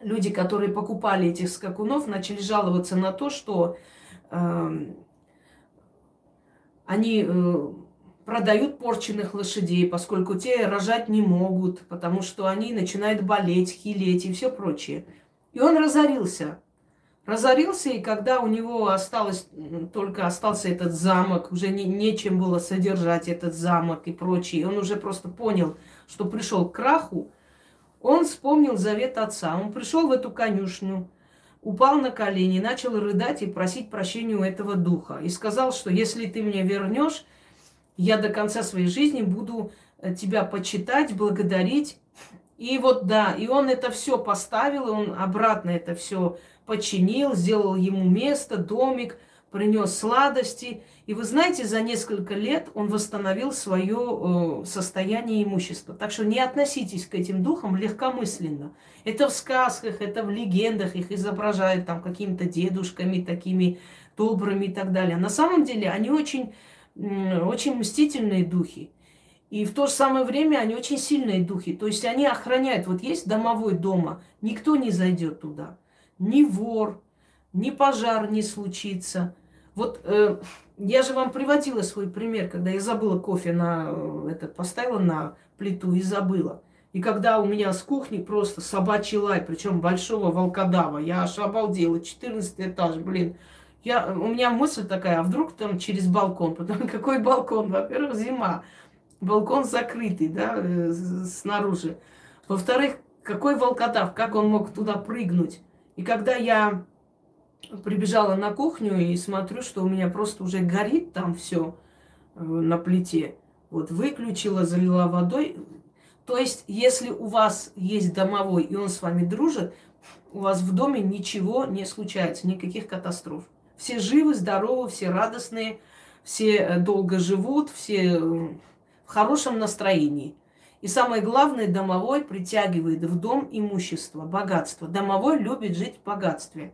люди, которые покупали этих скакунов, начали жаловаться на то, что э, они э, продают порченных лошадей, поскольку те рожать не могут, потому что они начинают болеть, хилеть и все прочее. И он разорился. Разорился, и когда у него осталось, только остался этот замок, уже не, нечем было содержать этот замок и прочее, он уже просто понял – что пришел к краху, он вспомнил завет отца. Он пришел в эту конюшню, упал на колени, начал рыдать и просить прощения у этого духа. И сказал, что если ты мне вернешь, я до конца своей жизни буду э, тебя почитать, благодарить. И вот да, и он это все поставил, он обратно это все починил, сделал ему место, домик – принес сладости. И вы знаете, за несколько лет он восстановил свое э, состояние имущества. Так что не относитесь к этим духам легкомысленно. Это в сказках, это в легендах, их изображают там какими-то дедушками такими добрыми и так далее. На самом деле они очень, очень мстительные духи. И в то же самое время они очень сильные духи. То есть они охраняют. Вот есть домовой дома, никто не зайдет туда. Ни вор, ни пожар не случится. Вот э, я же вам приводила свой пример, когда я забыла кофе на э, этот поставила на плиту и забыла. И когда у меня с кухни просто собачий лай, причем большого волкодава, я аж обалдела, 14 этаж, блин. Я, у меня мысль такая, а вдруг там через балкон? Потому какой балкон? Во-первых, зима. Балкон закрытый, да, э, снаружи. Во-вторых, какой волкодав? Как он мог туда прыгнуть? И когда я прибежала на кухню и смотрю, что у меня просто уже горит там все э, на плите. Вот выключила, залила водой. То есть, если у вас есть домовой, и он с вами дружит, у вас в доме ничего не случается, никаких катастроф. Все живы, здоровы, все радостные, все э, долго живут, все э, в хорошем настроении. И самое главное, домовой притягивает в дом имущество, богатство. Домовой любит жить в богатстве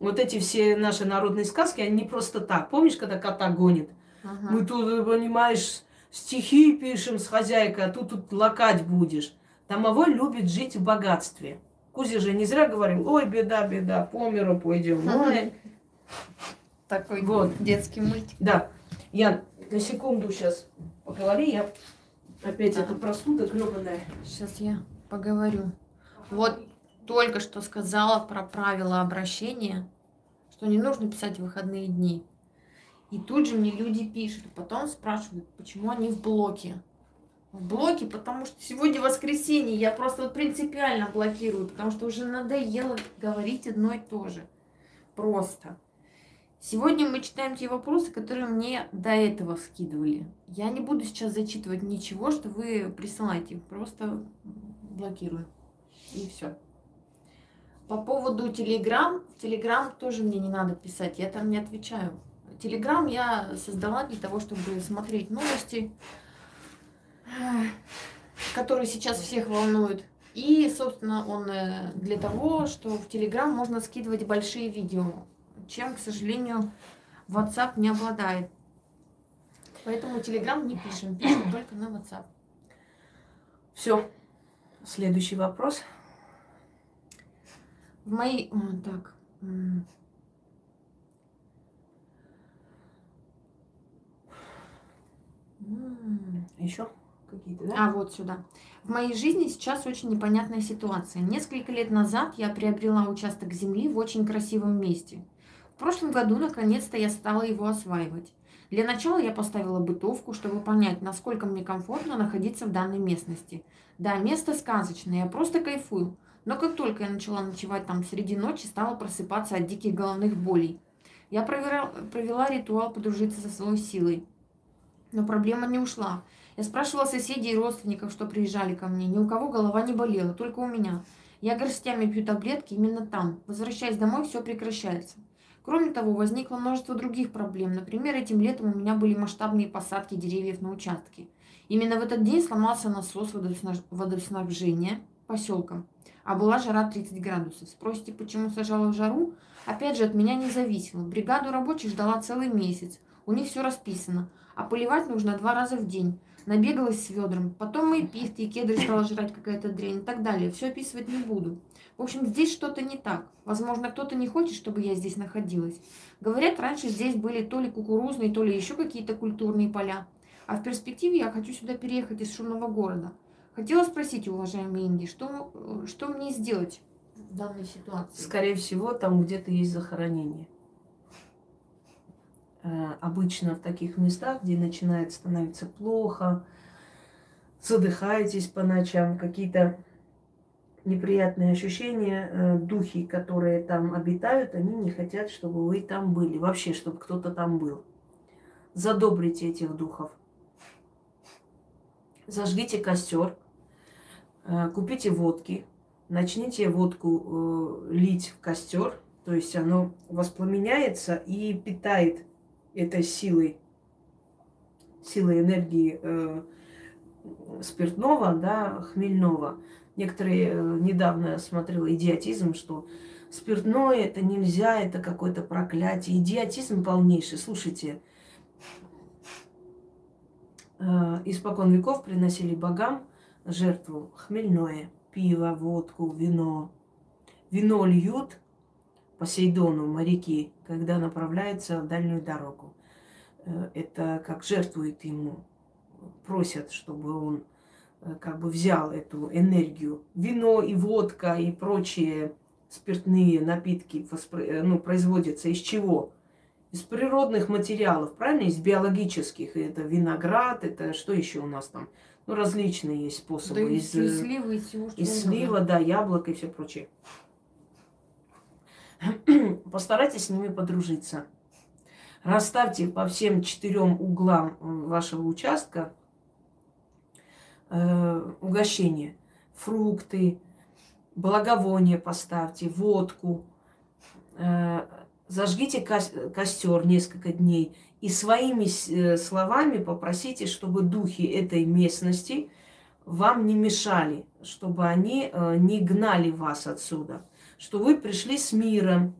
вот эти все наши народные сказки, они не просто так. Помнишь, когда кота гонит? Ага. Мы тут, понимаешь, стихи пишем с хозяйкой, а тут, тут лакать будешь. Домовой любит жить в богатстве. Кузя же не зря говорил, ой, беда, беда, по миру пойдем. Ой. Такой вот. детский мультик. Да. Я на секунду сейчас поговори, я опять а. эта простуда гребаная. Сейчас я поговорю. Вот только что сказала про правила обращения, что не нужно писать выходные дни. И тут же мне люди пишут, потом спрашивают, почему они в блоке. В блоке, потому что сегодня воскресенье, я просто вот принципиально блокирую, потому что уже надоело говорить одно и то же. Просто. Сегодня мы читаем те вопросы, которые мне до этого скидывали. Я не буду сейчас зачитывать ничего, что вы присылаете, просто блокирую. И все. По поводу Телеграм, Телеграм тоже мне не надо писать, я там не отвечаю. Телеграм я создала для того, чтобы смотреть новости, которые сейчас всех волнуют. И, собственно, он э, для того, что в Телеграм можно скидывать большие видео, чем, к сожалению, WhatsApp не обладает. Поэтому Telegram не пишем, пишем только на WhatsApp. Все. Следующий вопрос. В моей... О, так. Еще какие-то, да? А, вот сюда. В моей жизни сейчас очень непонятная ситуация. Несколько лет назад я приобрела участок земли в очень красивом месте. В прошлом году, наконец-то, я стала его осваивать. Для начала я поставила бытовку, чтобы понять, насколько мне комфортно находиться в данной местности. Да, место сказочное, я просто кайфую. Но как только я начала ночевать там среди ночи, стала просыпаться от диких головных болей. Я провела, провела ритуал подружиться со своей силой. Но проблема не ушла. Я спрашивала соседей и родственников, что приезжали ко мне. Ни у кого голова не болела, только у меня. Я горстями пью таблетки именно там. Возвращаясь домой, все прекращается. Кроме того, возникло множество других проблем. Например, этим летом у меня были масштабные посадки деревьев на участке. Именно в этот день сломался насос водоснабжения поселка. А была жара 30 градусов. Спросите, почему сажала в жару? Опять же, от меня не зависело. Бригаду рабочих ждала целый месяц. У них все расписано. А поливать нужно два раза в день. Набегалась с ведром. Потом мои пихты и кедры стала жрать какая-то дрянь и так далее. Все описывать не буду. В общем, здесь что-то не так. Возможно, кто-то не хочет, чтобы я здесь находилась. Говорят, раньше здесь были то ли кукурузные, то ли еще какие-то культурные поля. А в перспективе я хочу сюда переехать из шумного города. Хотела спросить, уважаемый Инги, что, что мне сделать в данной ситуации? Скорее всего, там где-то есть захоронение. Э, обычно в таких местах, где начинает становиться плохо, задыхаетесь по ночам, какие-то неприятные ощущения, э, духи, которые там обитают, они не хотят, чтобы вы там были, вообще, чтобы кто-то там был. Задобрите этих духов. Зажгите костер, э, купите водки, начните водку лить в костер, то есть оно воспламеняется и питает этой силой, силой энергии э, спиртного, да, хмельного. Некоторые э, недавно смотрела идиотизм, что спиртное это нельзя, это какое-то проклятие. Идиотизм полнейший. Слушайте, э, испокон веков приносили богам жертву хмельное, пиво, водку, вино. Вино льют Посейдону моряки, когда направляются в дальнюю дорогу. Э, это как жертвует ему, просят, чтобы он э, как бы взял эту энергию. Вино и водка и прочие спиртные напитки э, ну, производятся из чего? Из природных материалов, правильно? Из биологических. Это виноград, это что еще у нас там? Ну, различные есть способы. Да, из, из сливы, из всего, что Из слива, да, яблок и все прочее. Постарайтесь с ними подружиться. Расставьте по всем четырем углам вашего участка э, угощения. Фрукты, благовония поставьте, водку. Э, зажгите ко- костер несколько дней и своими э, словами попросите, чтобы духи этой местности вам не мешали, чтобы они э, не гнали вас отсюда что вы пришли с миром,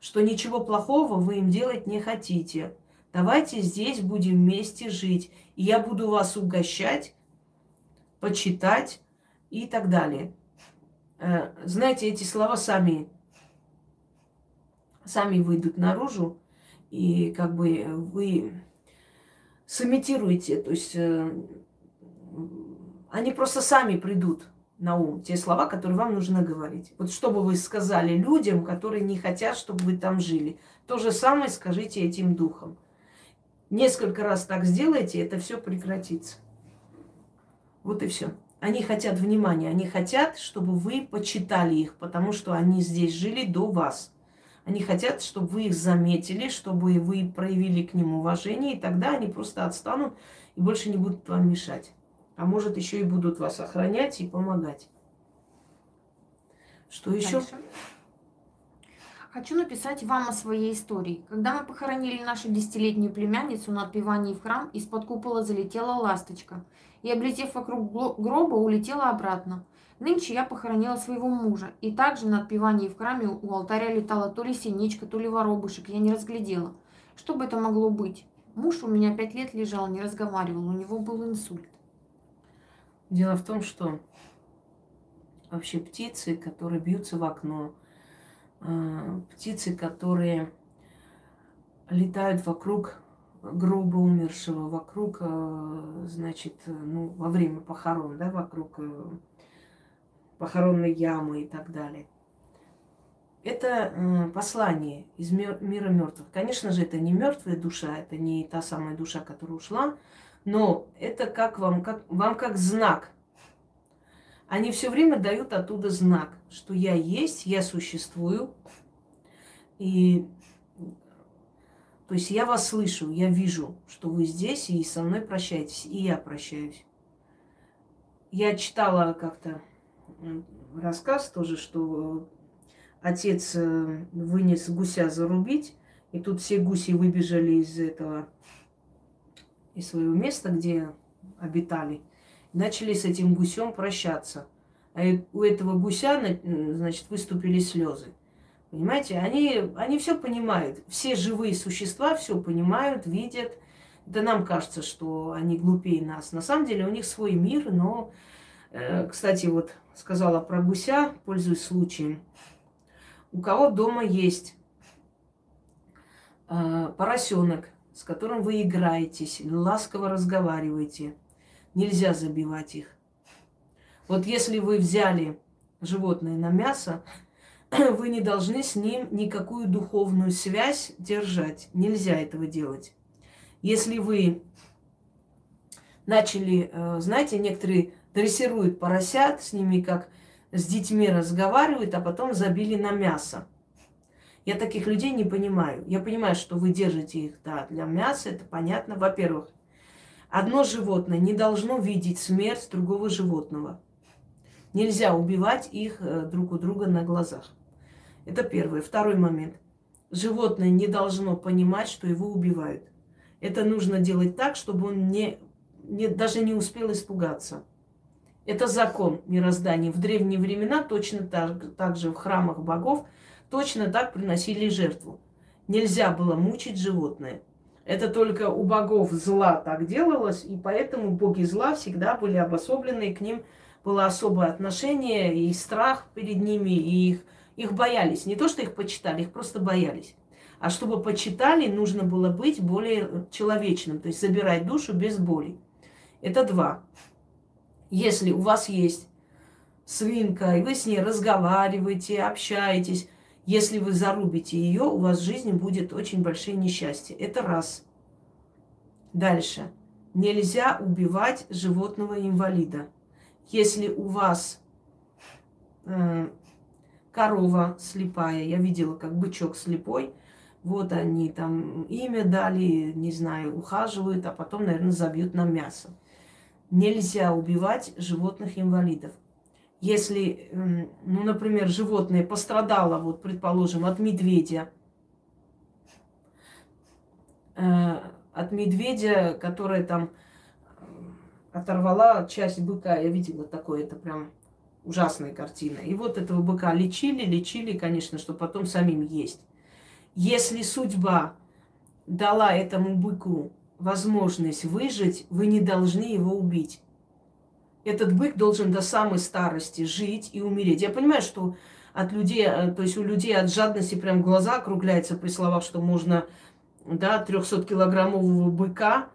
что ничего плохого вы им делать не хотите. Давайте здесь будем вместе жить, и я буду вас угощать, почитать и так далее. Э, знаете, эти слова сами, сами выйдут наружу, и как бы вы сымитируете, то есть э, они просто сами придут на ум те слова, которые вам нужно говорить. Вот что бы вы сказали людям, которые не хотят, чтобы вы там жили. То же самое скажите этим духам. Несколько раз так сделайте, это все прекратится. Вот и все. Они хотят внимания, они хотят, чтобы вы почитали их, потому что они здесь жили до вас. Они хотят, чтобы вы их заметили, чтобы вы проявили к ним уважение, и тогда они просто отстанут и больше не будут вам мешать. А может, еще и будут вас охранять и помогать. Что еще? Дальше. Хочу написать вам о своей истории. Когда мы похоронили нашу десятилетнюю племянницу на отпевании в храм, из-под купола залетела ласточка и, облетев вокруг гроба, улетела обратно. Нынче я похоронила своего мужа, и также на отпевании в храме у алтаря летала то ли синичка, то ли воробушек, я не разглядела. Что бы это могло быть? Муж у меня пять лет лежал, не разговаривал, у него был инсульт. Дело в том, что вообще птицы, которые бьются в окно, а, птицы, которые летают вокруг гроба умершего, вокруг, а, значит, ну, во время похорон, да, вокруг э, похоронной ямы и так далее. Это послание из мира мертвых. Конечно же, это не мертвая душа, это не та самая душа, которая ушла, но это как вам, как, вам как знак. Они все время дают оттуда знак, что я есть, я существую. И то есть я вас слышу, я вижу, что вы здесь и со мной прощаетесь, и я прощаюсь. Я читала как-то рассказ тоже, что отец э, вынес гуся зарубить, и тут все гуси выбежали из этого, из своего места, где обитали, начали с этим гусем прощаться. А у этого гуся, значит, выступили слезы. Понимаете, они, они все понимают. Все живые существа все понимают, видят. Да нам кажется, что они глупее нас. На самом деле у них свой мир, но, э, кстати, вот сказала про гуся, пользуясь случаем. У кого дома есть э, поросенок, с которым вы играетесь, ласково разговариваете, нельзя забивать их. Вот если вы взяли животное на мясо, вы не должны с ним никакую духовную связь держать. Нельзя этого делать. Если вы начали, э, знаете, некоторые дрессируют поросят, с ними как с детьми разговаривают, а потом забили на мясо. Я таких людей не понимаю. Я понимаю, что вы держите их да, для мяса, это понятно. Во-первых, одно животное не должно видеть смерть другого животного. Нельзя убивать их э, друг у друга на глазах. Это первое. Второй момент. Животное не должно понимать, что его убивают. Это нужно делать так, чтобы он не, не, даже не успел испугаться. Это закон мироздания. В древние времена точно так, так же в храмах богов точно так приносили жертву. Нельзя было мучить животное. Это только у богов зла так делалось, и поэтому боги зла всегда были обособлены, и к ним было особое отношение, и страх перед ними, и их, их боялись. Не то, что их почитали, их просто боялись. А чтобы почитали, нужно было быть более человечным, то есть забирать душу без боли. Это два. Если у вас есть свинка, и вы с ней разговариваете, общаетесь, если вы зарубите ее, у вас в жизни будет очень большие несчастья. Это раз. Дальше. Нельзя убивать животного инвалида. Если у вас э, корова слепая, я видела, как бычок слепой, вот они там имя дали, не знаю, ухаживают, а потом, наверное, забьют на мясо нельзя убивать животных-инвалидов. Если, ну, например, животное пострадало, вот, предположим, от медведя, э, от медведя, которая там э, оторвала часть быка, я видела такое, это прям ужасная картина. И вот этого быка лечили, лечили, конечно, что потом самим есть. Если судьба дала этому быку возможность выжить, вы не должны его убить. Этот бык должен до самой старости жить и умереть. Я понимаю, что от людей, э, то есть у людей от жадности прям глаза округляются при словах, что можно, да, 300-килограммового быка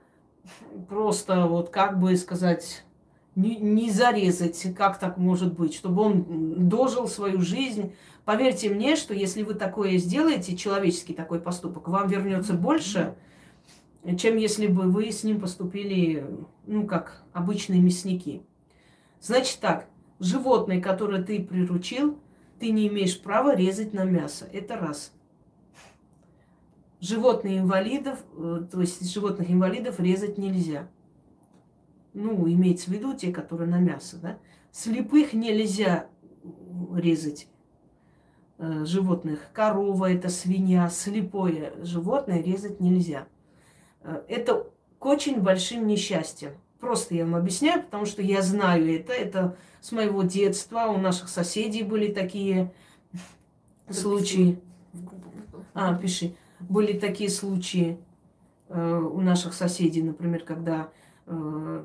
просто вот как бы сказать, не, не зарезать, как так может быть, чтобы он дожил свою жизнь. Поверьте мне, что если вы такое сделаете, человеческий такой поступок, вам вернется больше, mm-hmm чем если бы вы с ним поступили, ну, как обычные мясники. Значит так, животное, которое ты приручил, ты не имеешь права резать на мясо. Это раз. Животных инвалидов, э, то есть животных инвалидов резать нельзя. Ну, имеется в виду те, которые на мясо, да. Слепых нельзя резать э, животных. Корова это свинья, слепое животное резать нельзя. Э, это к очень большим несчастьям. Просто я вам объясняю, потому что я знаю это. Это с моего детства. У наших соседей были такие случаи. А, пиши. Были такие случаи э, у наших соседей, например, когда э,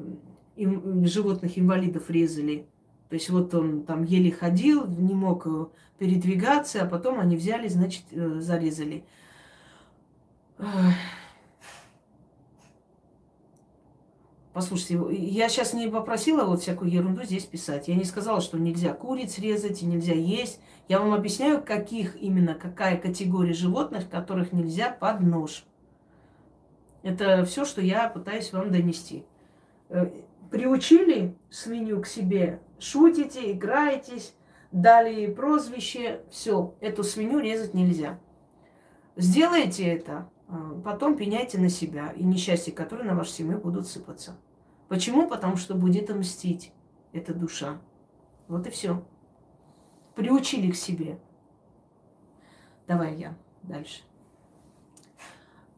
им, животных инвалидов резали. То есть вот он там еле ходил, не мог передвигаться, а потом они взяли, значит, зарезали. Послушайте, я сейчас не попросила вот всякую ерунду здесь писать. Я не сказала, что нельзя куриц резать и нельзя есть. Я вам объясняю, каких именно, какая категория животных, которых нельзя под нож. Это все, что я пытаюсь вам донести. Э, приучили свинью к себе, шутите, играетесь, дали прозвище, все, эту свинью резать нельзя. Сделайте это, потом пеняйте на себя и несчастья, которые на вашу семью будут сыпаться. Почему? Потому что будет мстить эта душа. Вот и все. Приучили к себе. Давай я дальше.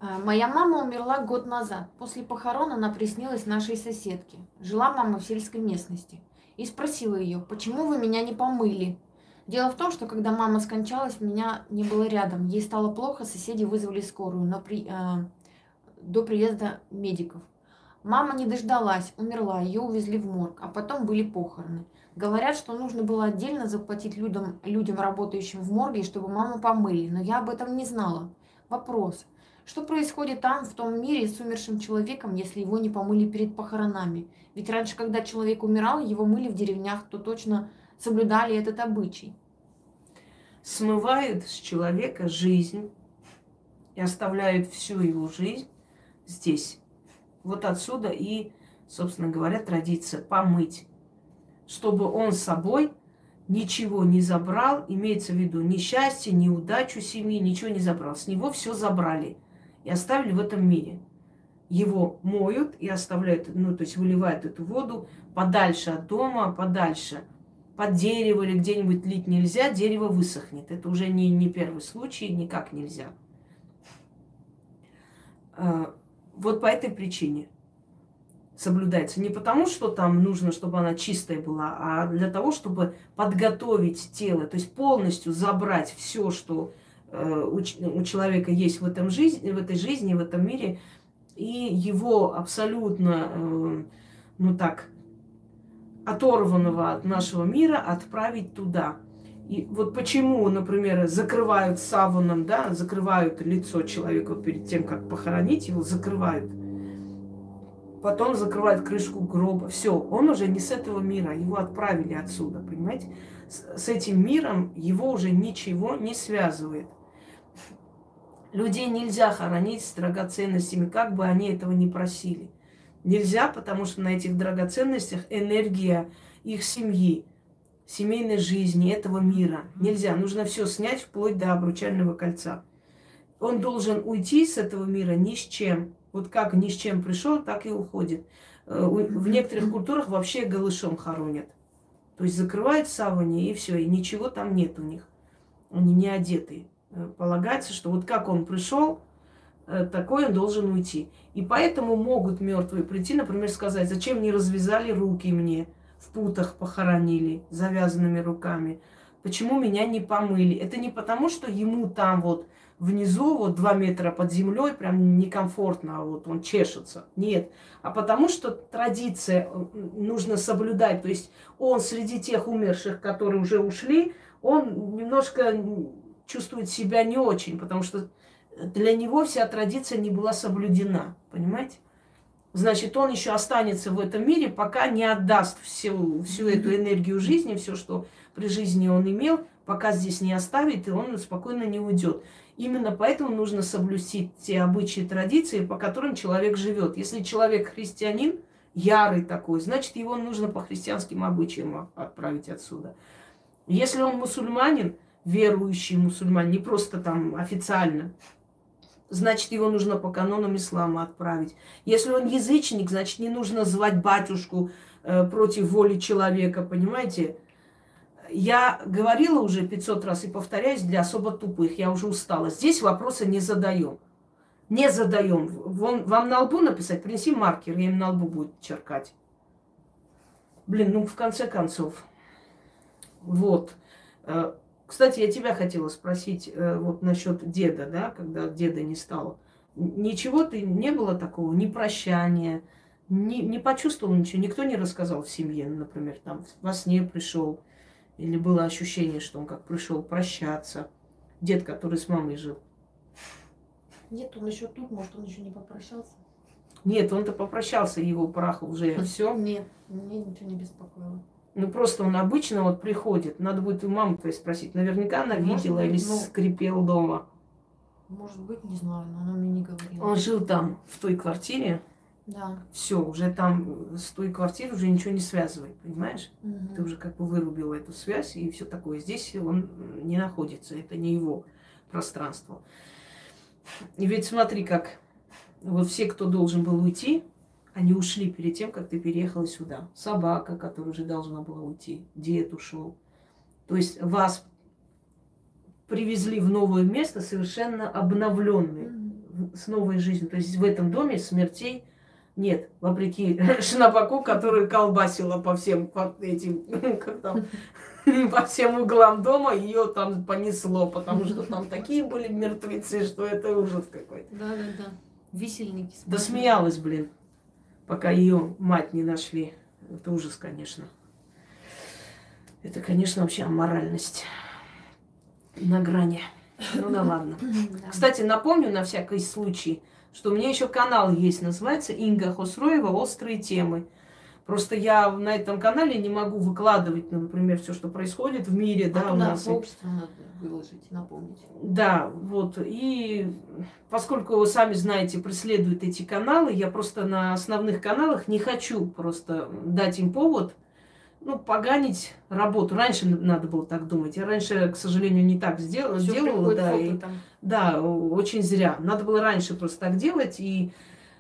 А, моя мама умерла год назад. После похорон она приснилась нашей соседке. Жила мама в сельской местности. И спросила ее, почему вы меня не помыли? Дело в том, что когда мама скончалась, меня не было рядом. Ей стало плохо, соседи вызвали скорую но при, э, до приезда медиков. Мама не дождалась, умерла, ее увезли в морг, а потом были похороны. Говорят, что нужно было отдельно заплатить людям, людям работающим в морге, чтобы маму помыли, но я об этом не знала. Вопрос. Что происходит там, в том мире, с умершим человеком, если его не помыли перед похоронами? Ведь раньше, когда человек умирал, его мыли в деревнях, то точно соблюдали этот обычай. Смывают с человека жизнь и оставляют всю его жизнь здесь. Вот отсюда и, собственно говоря, традиция помыть, чтобы он с собой ничего не забрал, имеется в виду несчастье, неудачу семьи, ничего не забрал. С него все забрали и оставили в этом мире. Его моют и оставляют, ну, то есть выливают эту воду подальше от дома, подальше – под дерево или где-нибудь лить нельзя, дерево высохнет. Это уже не, не первый случай, никак нельзя. А, вот по этой причине соблюдается. Не потому, что там нужно, чтобы она чистая была, а для того, чтобы подготовить тело, то есть полностью забрать все, что э, у, человека есть в, этом жизни, в этой жизни, в этом мире, и его абсолютно, э, ну так, оторванного от нашего мира отправить туда. И вот почему, например, закрывают саваном, да, закрывают лицо человека перед тем, как похоронить его, закрывают. Потом закрывают крышку гроба. Все, он уже не с этого мира, его отправили отсюда, понимаете? С, с этим миром его уже ничего не связывает. Людей нельзя хоронить с драгоценностями, как бы они этого не просили. Нельзя, потому что на этих драгоценностях энергия их семьи, семейной жизни, этого мира. Нельзя. Нужно все снять вплоть до обручального кольца. Он должен уйти с этого мира ни с чем. Вот как ни с чем пришел, так и уходит. Э, в некоторых культурах вообще голышом хоронят. То есть закрывают савани и все, и ничего там нет у них. Они не одетые. Э, полагается, что вот как он пришел, такой он должен уйти. И поэтому могут мертвые прийти, например, сказать, зачем не развязали руки мне, в путах похоронили, завязанными руками, почему меня не помыли. Это не потому, что ему там вот внизу, вот два метра под землей, прям некомфортно, а вот он чешется. Нет. А потому что традиция э, нужно соблюдать. То есть он среди тех умерших, которые уже ушли, он немножко чувствует себя не очень, потому что для него вся традиция не была соблюдена, понимаете? Значит, он еще останется в этом мире, пока не отдаст всю, всю эту энергию жизни, все, что при жизни он имел, пока здесь не оставит, и он спокойно не уйдет. Именно поэтому нужно соблюсти те обычаи и традиции, по которым человек живет. Если человек христианин, ярый такой, значит, его нужно по христианским обычаям отправить отсюда. Если он мусульманин, верующий мусульманин, не просто там официально, значит, его нужно по канонам ислама отправить. Если он язычник, значит, не нужно звать батюшку э, против воли человека, понимаете? Я говорила уже 500 раз и повторяюсь для особо тупых, я уже устала. Здесь вопроса не задаем. Не задаем. Вон, вам на лбу написать, принеси маркер, я им на лбу будет черкать. Блин, ну в конце концов. Вот. Кстати, я тебя хотела спросить э, вот насчет деда, да, когда деда не стало. Ничего ты не было такого, ни прощания, не, не почувствовал ничего, никто не рассказал в семье, например, там во сне пришел, или было ощущение, что он как пришел прощаться. Дед, который с мамой жил. Нет, он еще тут, может, он еще не попрощался. Нет, он-то попрощался, его прах уже все. Нет, мне ничего не беспокоило. Ну просто он обычно вот приходит. Надо будет у мамы твоей спросить. Наверняка она Может видела быть, или ну. скрипел дома. Может быть, не знаю, но она мне не говорила. Он жил там, в той квартире. Да. Все, уже там с той квартиры уже ничего не связывай, понимаешь? Мгм. Ты уже как бы вырубила эту связь и все такое. Здесь он не находится, это не его пространство. И ведь смотри, как вот все, кто должен был уйти, они ушли перед тем, как ты переехала сюда. Собака, которая уже должна была уйти, дед ушел. То есть вас привезли в новое место совершенно обновленные, с новой жизнью. То есть в этом доме смертей нет, вопреки Шнапаку, который колбасила по всем по этим, как там, по всем углам дома, ее там понесло, потому что там такие были мертвецы, что это ужас какой-то. Да, да, да. Висельники. Да смеялась, блин, пока ее мать не нашли. Это ужас, конечно. Это, конечно, вообще аморальность на грани. Ну да ладно. Кстати, напомню на всякий случай, что у меня еще канал есть, называется Инга Хосроева «Острые темы». Просто я на этом канале не могу выкладывать, например, все, что происходит в мире, да, а у туда нас. сообщество надо выложить, напомнить. Да, вот. И поскольку вы сами знаете, преследуют эти каналы, я просто на основных каналах не хочу просто дать им повод, ну, поганить работу. Раньше надо было так думать. Я раньше, к сожалению, не так сделала, Всё делала, да, и- да, очень зря. Надо было раньше просто так делать, и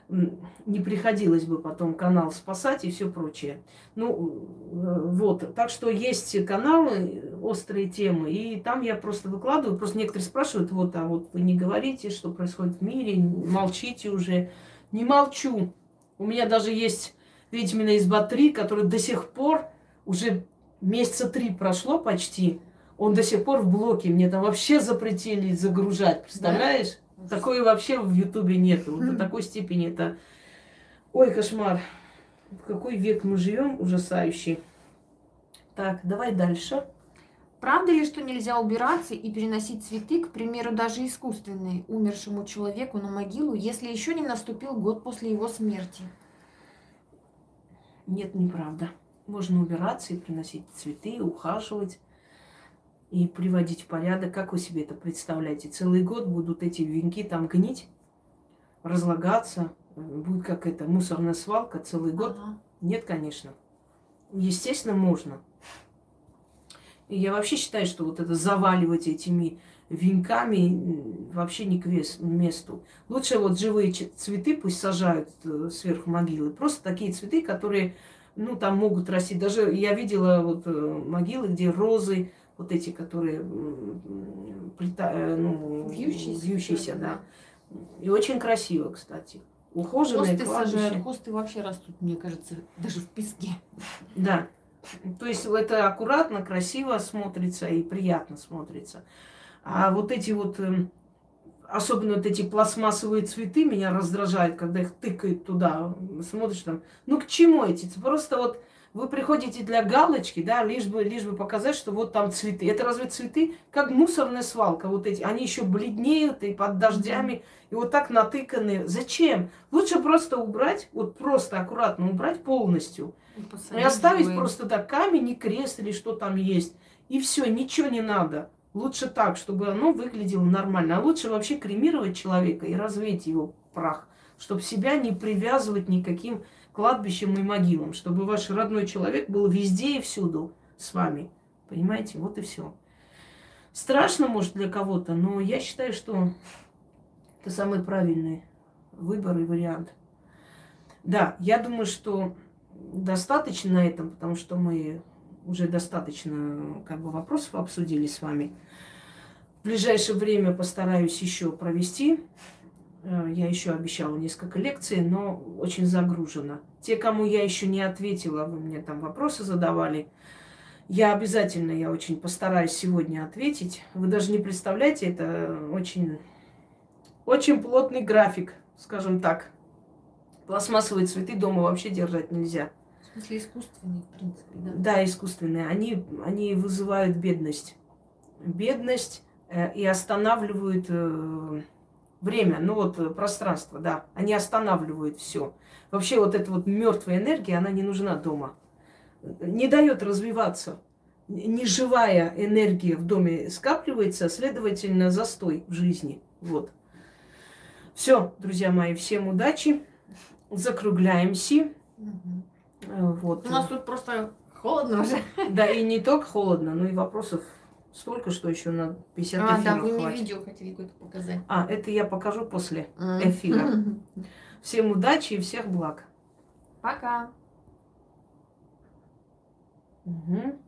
не приходилось бы потом канал спасать и все прочее. Ну, э, вот. Так что есть каналы, э, острые темы, и там я просто выкладываю. Просто некоторые спрашивают, вот, а вот вы не говорите, что происходит в мире, молчите уже. Не молчу. У меня даже есть «Ведьмина изба 3», который до сих пор, уже месяца три прошло почти, он до сих пор в блоке. Мне там вообще запретили загружать, представляешь? Такое вообще в Ютубе нету. Вот До такой степени это... Ой, кошмар. В какой век мы живем, ужасающий. Так, давай дальше. Правда ли, что нельзя убираться и переносить цветы, к примеру, даже искусственные, умершему человеку на могилу, если еще не наступил год после его смерти? Нет, неправда. Можно убираться и приносить цветы, ухаживать и приводить в порядок. Как вы себе это представляете? Целый год будут эти венки там гнить, разлагаться. Будет как это мусорная свалка целый год. Ага. Нет, конечно. Естественно, можно. И я вообще считаю, что вот это заваливать этими венками вообще не к месту. Лучше вот живые цветы пусть сажают э, сверху могилы. Просто такие цветы, которые, ну, там могут расти. Даже я видела вот э, могилы, где розы, вот эти, которые э, ну, Вьющиеся. вьющиеся, да. И очень красиво, кстати. Ухоженное Хосты кладбище. сажают, хосты вообще растут, мне кажется, даже в песке. Да. То есть это аккуратно, красиво смотрится и приятно смотрится. А вот эти вот, эм, особенно вот эти пластмассовые цветы меня раздражают, когда их тыкают туда. Смотришь там, ну к чему эти? Просто вот вы приходите для галочки, да, лишь бы, лишь бы показать, что вот там цветы. Это разве цветы? Как мусорная свалка. Вот эти, они еще бледнеют и под дождями, и вот так натыканы. Зачем? Лучше просто убрать, вот просто аккуратно убрать полностью. И И посадить оставить живые. просто так камень и крест или что там есть. И все, ничего не надо. Лучше так, чтобы оно выглядело нормально. А лучше вообще кремировать человека и развеять его прах, чтобы себя не привязывать никаким кладбищем и могилам, чтобы ваш родной человек был везде и всюду с вами. Понимаете? Вот и все. Страшно, может, для кого-то, но я считаю, что это самый правильный выбор и вариант. Да, я думаю, что достаточно на этом, потому что мы уже достаточно как бы вопросов обсудили с вами. В ближайшее время постараюсь еще провести я еще обещала несколько лекций, но очень загружена. Те, кому я еще не ответила, вы мне там вопросы задавали, я обязательно, я очень постараюсь сегодня ответить. Вы даже не представляете, это очень, очень плотный график, скажем так. Пластмассовые цветы дома вообще держать нельзя. В смысле искусственные, в принципе, да? Да, искусственные. Они, они вызывают бедность. Бедность э, и останавливают э, время, ну вот э, пространство, да. Они останавливают все. Вообще вот эта вот мертвая энергия, она не нужна дома не дает развиваться. Неживая энергия в доме скапливается, следовательно, застой в жизни. Вот. Все, друзья мои, всем удачи. Закругляемся. Угу. Вот. У нас тут просто холодно уже. Да, и не только холодно, но и вопросов столько, что еще на 50 а, эфиров да, вы хватит. мне видео хотели какое-то показать. А, это я покажу после эфира. Всем удачи и всех благ. Пока. Угу.